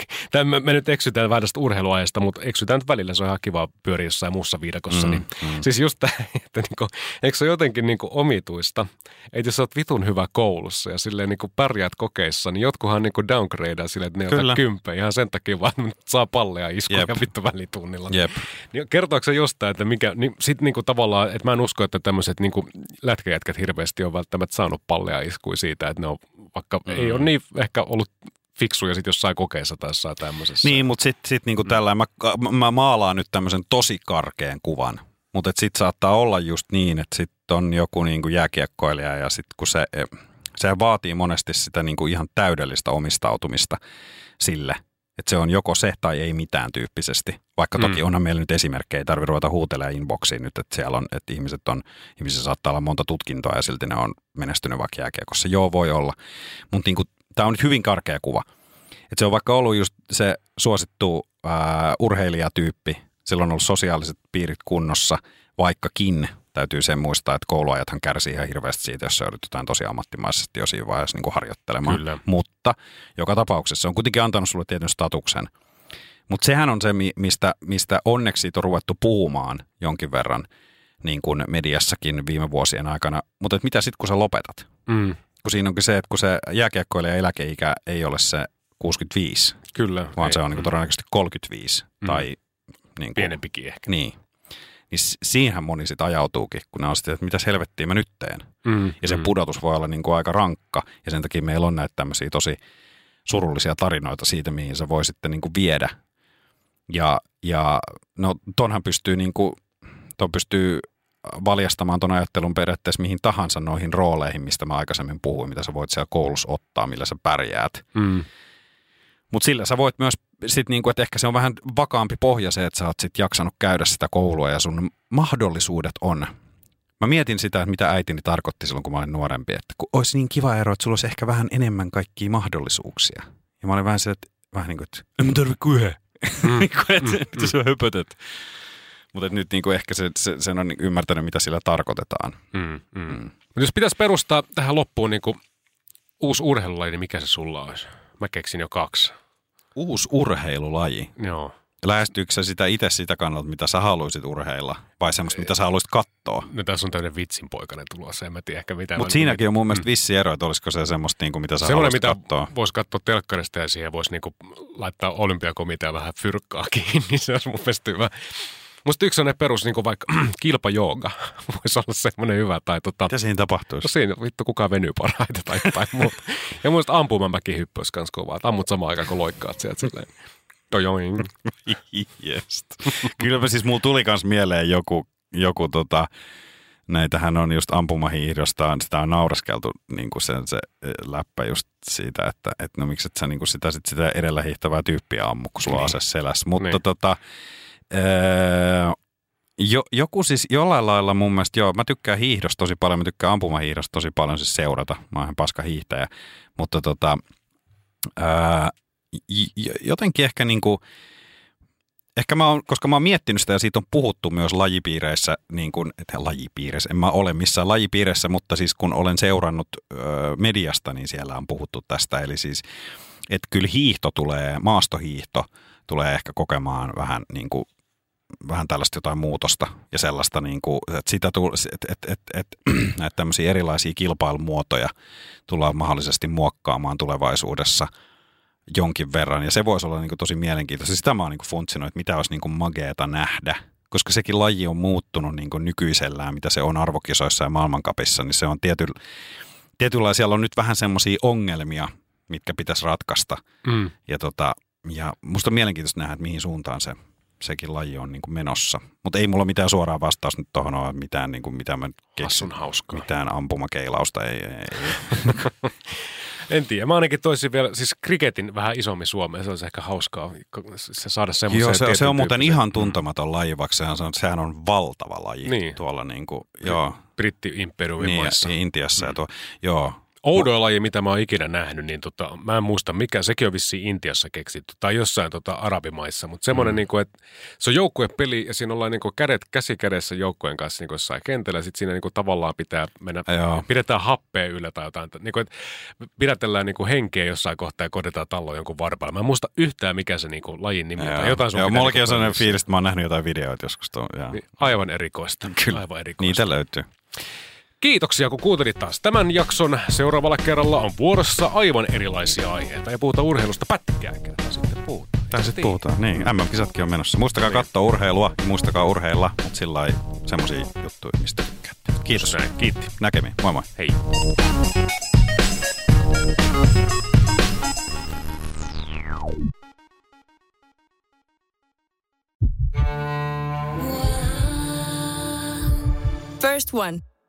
D: me, me nyt eksytään vähän tästä urheiluajasta, mutta eksytään nyt välillä, se on ihan kiva pyöriä jossain muussa viidakossa. Mm, niin, mm. Siis just tämä, että niin kuin, eikö se ole jotenkin niin kuin omituista, että jos olet vitun hyvä koulussa ja silleen niin kuin pärjäät kokeissa, niin jotkuhan niin kuin downgradeaa silleen, että ne Kyllä. ottaa kympä ihan sen takia vaan, että saa palleja iskuja Jep. vittu välitunnilla.
C: Jep.
D: Niin kertooko se jostain, että mikä, niin sit niin kuin tavallaan, että mä en usko, että tämmöiset niin kuin lätkäjätkät hirveästi on välttämättä saanut palleja iskuja siitä, että ne on vaikka mm. ei ole niin ehkä ollut fiksuja sitten jossain kokeessa tai jossain tämmöisessä.
C: Niin, mutta sitten sit niinku mm. tällä mä, mä maalaan nyt tämmöisen tosi karkean kuvan. Mutta sitten saattaa olla just niin, että sitten on joku niinku jääkiekkoilija ja sitten kun se, e, se vaatii monesti sitä niinku ihan täydellistä omistautumista sille, Että se on joko se tai ei mitään tyyppisesti. Vaikka toki
D: Mm.
C: onhan meillä nyt esimerkkejä, ei tarvitse ruveta huutelemaan inboxiin nyt, että siellä on, että ihmiset on, ihmisissä saattaa olla monta tutkintoa ja silti ne on menestynyt vaikka jääkiekossa. Joo, voi olla. Mutta niin tämä on nyt hyvin karkea kuva. Et se on vaikka ollut just se suosittu ää, urheilijatyyppi, sillä on ollut sosiaaliset piirit kunnossa, vaikkakin täytyy sen muistaa, että kouluajathan kärsii ihan hirveästi siitä, jos se joudut tosi ammattimaisesti jo siinä vaiheessa niin kuin harjoittelemaan.
D: Kyllä.
C: Mutta joka tapauksessa se on kuitenkin antanut sulle tietyn statuksen. Mutta sehän on se, mi- mistä, mistä onneksi siitä on ruvettu puhumaan jonkin verran niin kuin mediassakin viime vuosien aikana. Mutta mitä sitten, kun sä lopetat?
D: Mm,
C: Kun siinä onkin se, että kun se jääkiekkoilija eläkeikä ei ole se 65,
D: kyllä.
C: vaan
D: Ei,
C: se on niin kuin todennäköisesti 35
D: Mm.
C: tai niin kuin,
D: Pienempikin ehkä.
C: Niin. Niin siihen moni sitten ajautuukin, kun ne on sitten, että mitäs helvettiä mä nyt teen.
D: Mm,
C: Ja se
D: mm.
C: pudotus voi olla niin kuin aika rankka, ja sen takia meillä on näitä tämmöisiä tosi surullisia tarinoita siitä, mihin se voi sitten niin kuin viedä. Ja, ja no tonhan pystyy, niin kuin, ton pystyy valjastamaan ton ajattelun periaatteessa mihin tahansa noihin rooleihin, mistä mä aikaisemmin puhuin, mitä sä voit siellä koulussa ottaa, millä sä pärjäät.
D: Mm,
C: Mutta sillä sä voit myös, sit niinku, että ehkä se on vähän vakaampi pohja se, että sä oot sit jaksanut käydä sitä koulua ja sun mahdollisuudet on. Mä mietin sitä, että mitä äitini tarkoitti silloin, kun mä olin nuorempi, että kun olisi niin kiva ero, että sulla olisi ehkä vähän enemmän kaikkia mahdollisuuksia. Ja mä olin vähän se, että vähän niin kuin, että en mä tarvitse kuin yhden.
D: Mm.
C: Niin kuin, että mitä sä höpötät. Mutta nyt niin kuin ehkä se, se, sen on ymmärtänyt, mitä sillä tarkoitetaan.
D: mm, mm.
C: Mm.
D: Mut jos pitäisi perustaa tähän loppuun niin kuin uusi urheilulaji, niin mikä se sulla olisi? Mä keksin jo kaksi.
C: Uusi urheilulaji.
D: Joo.
C: Lähestyykö sä sitä itse sitä kannalta, mitä sä haluaisit urheilla? Vai semmoista, mitä sä haluaisit katsoa?
D: No tässä on tämmöinen vitsinpoikainen tulossa, en mä tiedä ehkä mitä.
C: Mutta siinäkin on mun mielestä vissi ero, että olisiko se semmoista, niin kuin, mitä sä
D: Semmoinen,
C: haluaisit
D: mitä
C: katsoa.
D: voisi katsoa telkkarista ja siihen voisi niinku laittaa olympiakomitea vähän fyrkkaa kiinni, se olisi mun mielestä hyvä. Musta yksi on ne perus, niin vaikka kilpajooga, voisi olla semmoinen hyvä. Tai tota,
C: Mitä siinä tapahtuisi?
D: no siinä vittu kukaan venyy parhaiten tai jotain muuta. Ja muista ampumamäki hyppy olisi kans kovaa. Ammut samaan aikaan, kun loikkaat sieltä silleen. Tojoing.
C: Yes. Kylläpä siis mulla tuli kans mieleen joku, joku tota, näitähän on just ampumahiihdosta, on- sitä on nauraskeltu niin kuin sen se eh, läppä just siitä, että, että no miksi et sä niin kuin sitä, sit sitä edellä hiihtävää tyyppiä ammu, kun sulla on ase selässä. Mutta
D: Niin.
C: tota, öö, jo, joku siis jollain lailla mun mielestä, joo, mä tykkään hiihdosta tosi paljon, mä tykkään ampumahiihdosta tosi paljon siis seurata, mä oon ihan paska hiihtäjä, mutta tota, öö, jotenkin ehkä niinku, ehkä mä oon, koska mä oon miettinyt sitä ja siitä on puhuttu myös lajipiireissä, niin kuin, että lajipiireissä, en mä ole missään lajipiireissä, mutta siis kun olen seurannut ö, mediasta, niin siellä on puhuttu tästä, eli siis, että kyllä hiihto tulee, maastohiihto tulee ehkä kokemaan vähän niin kuin vähän tällaista jotain muutosta ja sellaista, niin kuin, että, sitä tuu, että, että, että, että näitä tämmöisiä erilaisia kilpailumuotoja tullaan mahdollisesti muokkaamaan tulevaisuudessa jonkin verran. Ja se voisi olla niin kuin tosi mielenkiintoista. Sitä mä oon niin kuin funtsinut, että mitä olisi niin kuin mageeta nähdä. Koska sekin laji on muuttunut niin kuin nykyisellään, mitä se on arvokisoissa ja maailmankapissa, niin se on tiety, tietyllä siellä on nyt vähän semmoisia ongelmia, mitkä pitäisi ratkaista.
D: Mm.
C: Ja, tota, ja musta on mielenkiintoista nähdä, että mihin suuntaan se sekin laji on niin kuin menossa. Mutta ei mulla mitään suoraa vastausta nyt tuohon ole, mitään, niin kuin, mitä mä keksin.
D: Hauskaa.
C: Mitään ampumakeilausta ei, ei, ei.
D: En tiedä. Mä ainakin toisin vielä, siis kriketin vähän isommin Suomeen. Se olisi ehkä hauskaa se saada semmoisen
C: Joo, se, se on muuten
D: tyyppisen-
C: ihan tuntematon laji, vaikka sehän on, sehän on valtava laji
D: Niin.
C: tuolla niin kuin, joo,
D: Britti-imperiumin
C: niin,
D: maissa.
C: Intiassa. Ja tuo, joo,
D: Oudoin laji, mitä mä oon ikinä nähnyt, niin tota, mä en muista mikä, sekin on vissiin Intiassa keksitty tai jossain tota arabimaissa, mutta semmoinen, mm. niin että se on joukkuepeli ja siinä ollaan niin kuin kädet käsi kädessä joukkueen kanssa niin kuin jossain kentällä ja sitten siinä niin kuin tavallaan pitää mennä,
C: Joo.
D: pidetään happea yllä tai jotain, niin kuin, että pidätellään niin kuin henkeä jossain kohtaa ja kodetaan talloon jonkun varpailla. Mä en muista yhtään mikä se niin kuin lajin nimi on tai jotain sun
C: joo, mullakin
D: niin
C: on sellainen
D: kuin-
C: fiilis, että mä oon nähnyt jotain videoita joskus. Tuo.
D: Niin, Aivan erikoista. Kyllä. Aivan erikoista.
C: Niitä löytyy.
D: Kiitoksia, kun kuuntelit taas tämän jakson. Seuraavalla kerralla on vuorossa aivan erilaisia aiheita. Ja puhutaan urheilusta pätkääkään. Tai sitten puhutaan.
C: Tai sitten puhutaan, niin. MM-kisatkin on menossa. Muistakaa katsoa urheilua, ja muistakaa urheilla, mutta sillä lailla semmoisia juttuja, mistä tykkäätte. Kiitos.
D: Näin. Kiitti.
C: Näkemiin. Moi moi.
D: Hei.
A: First One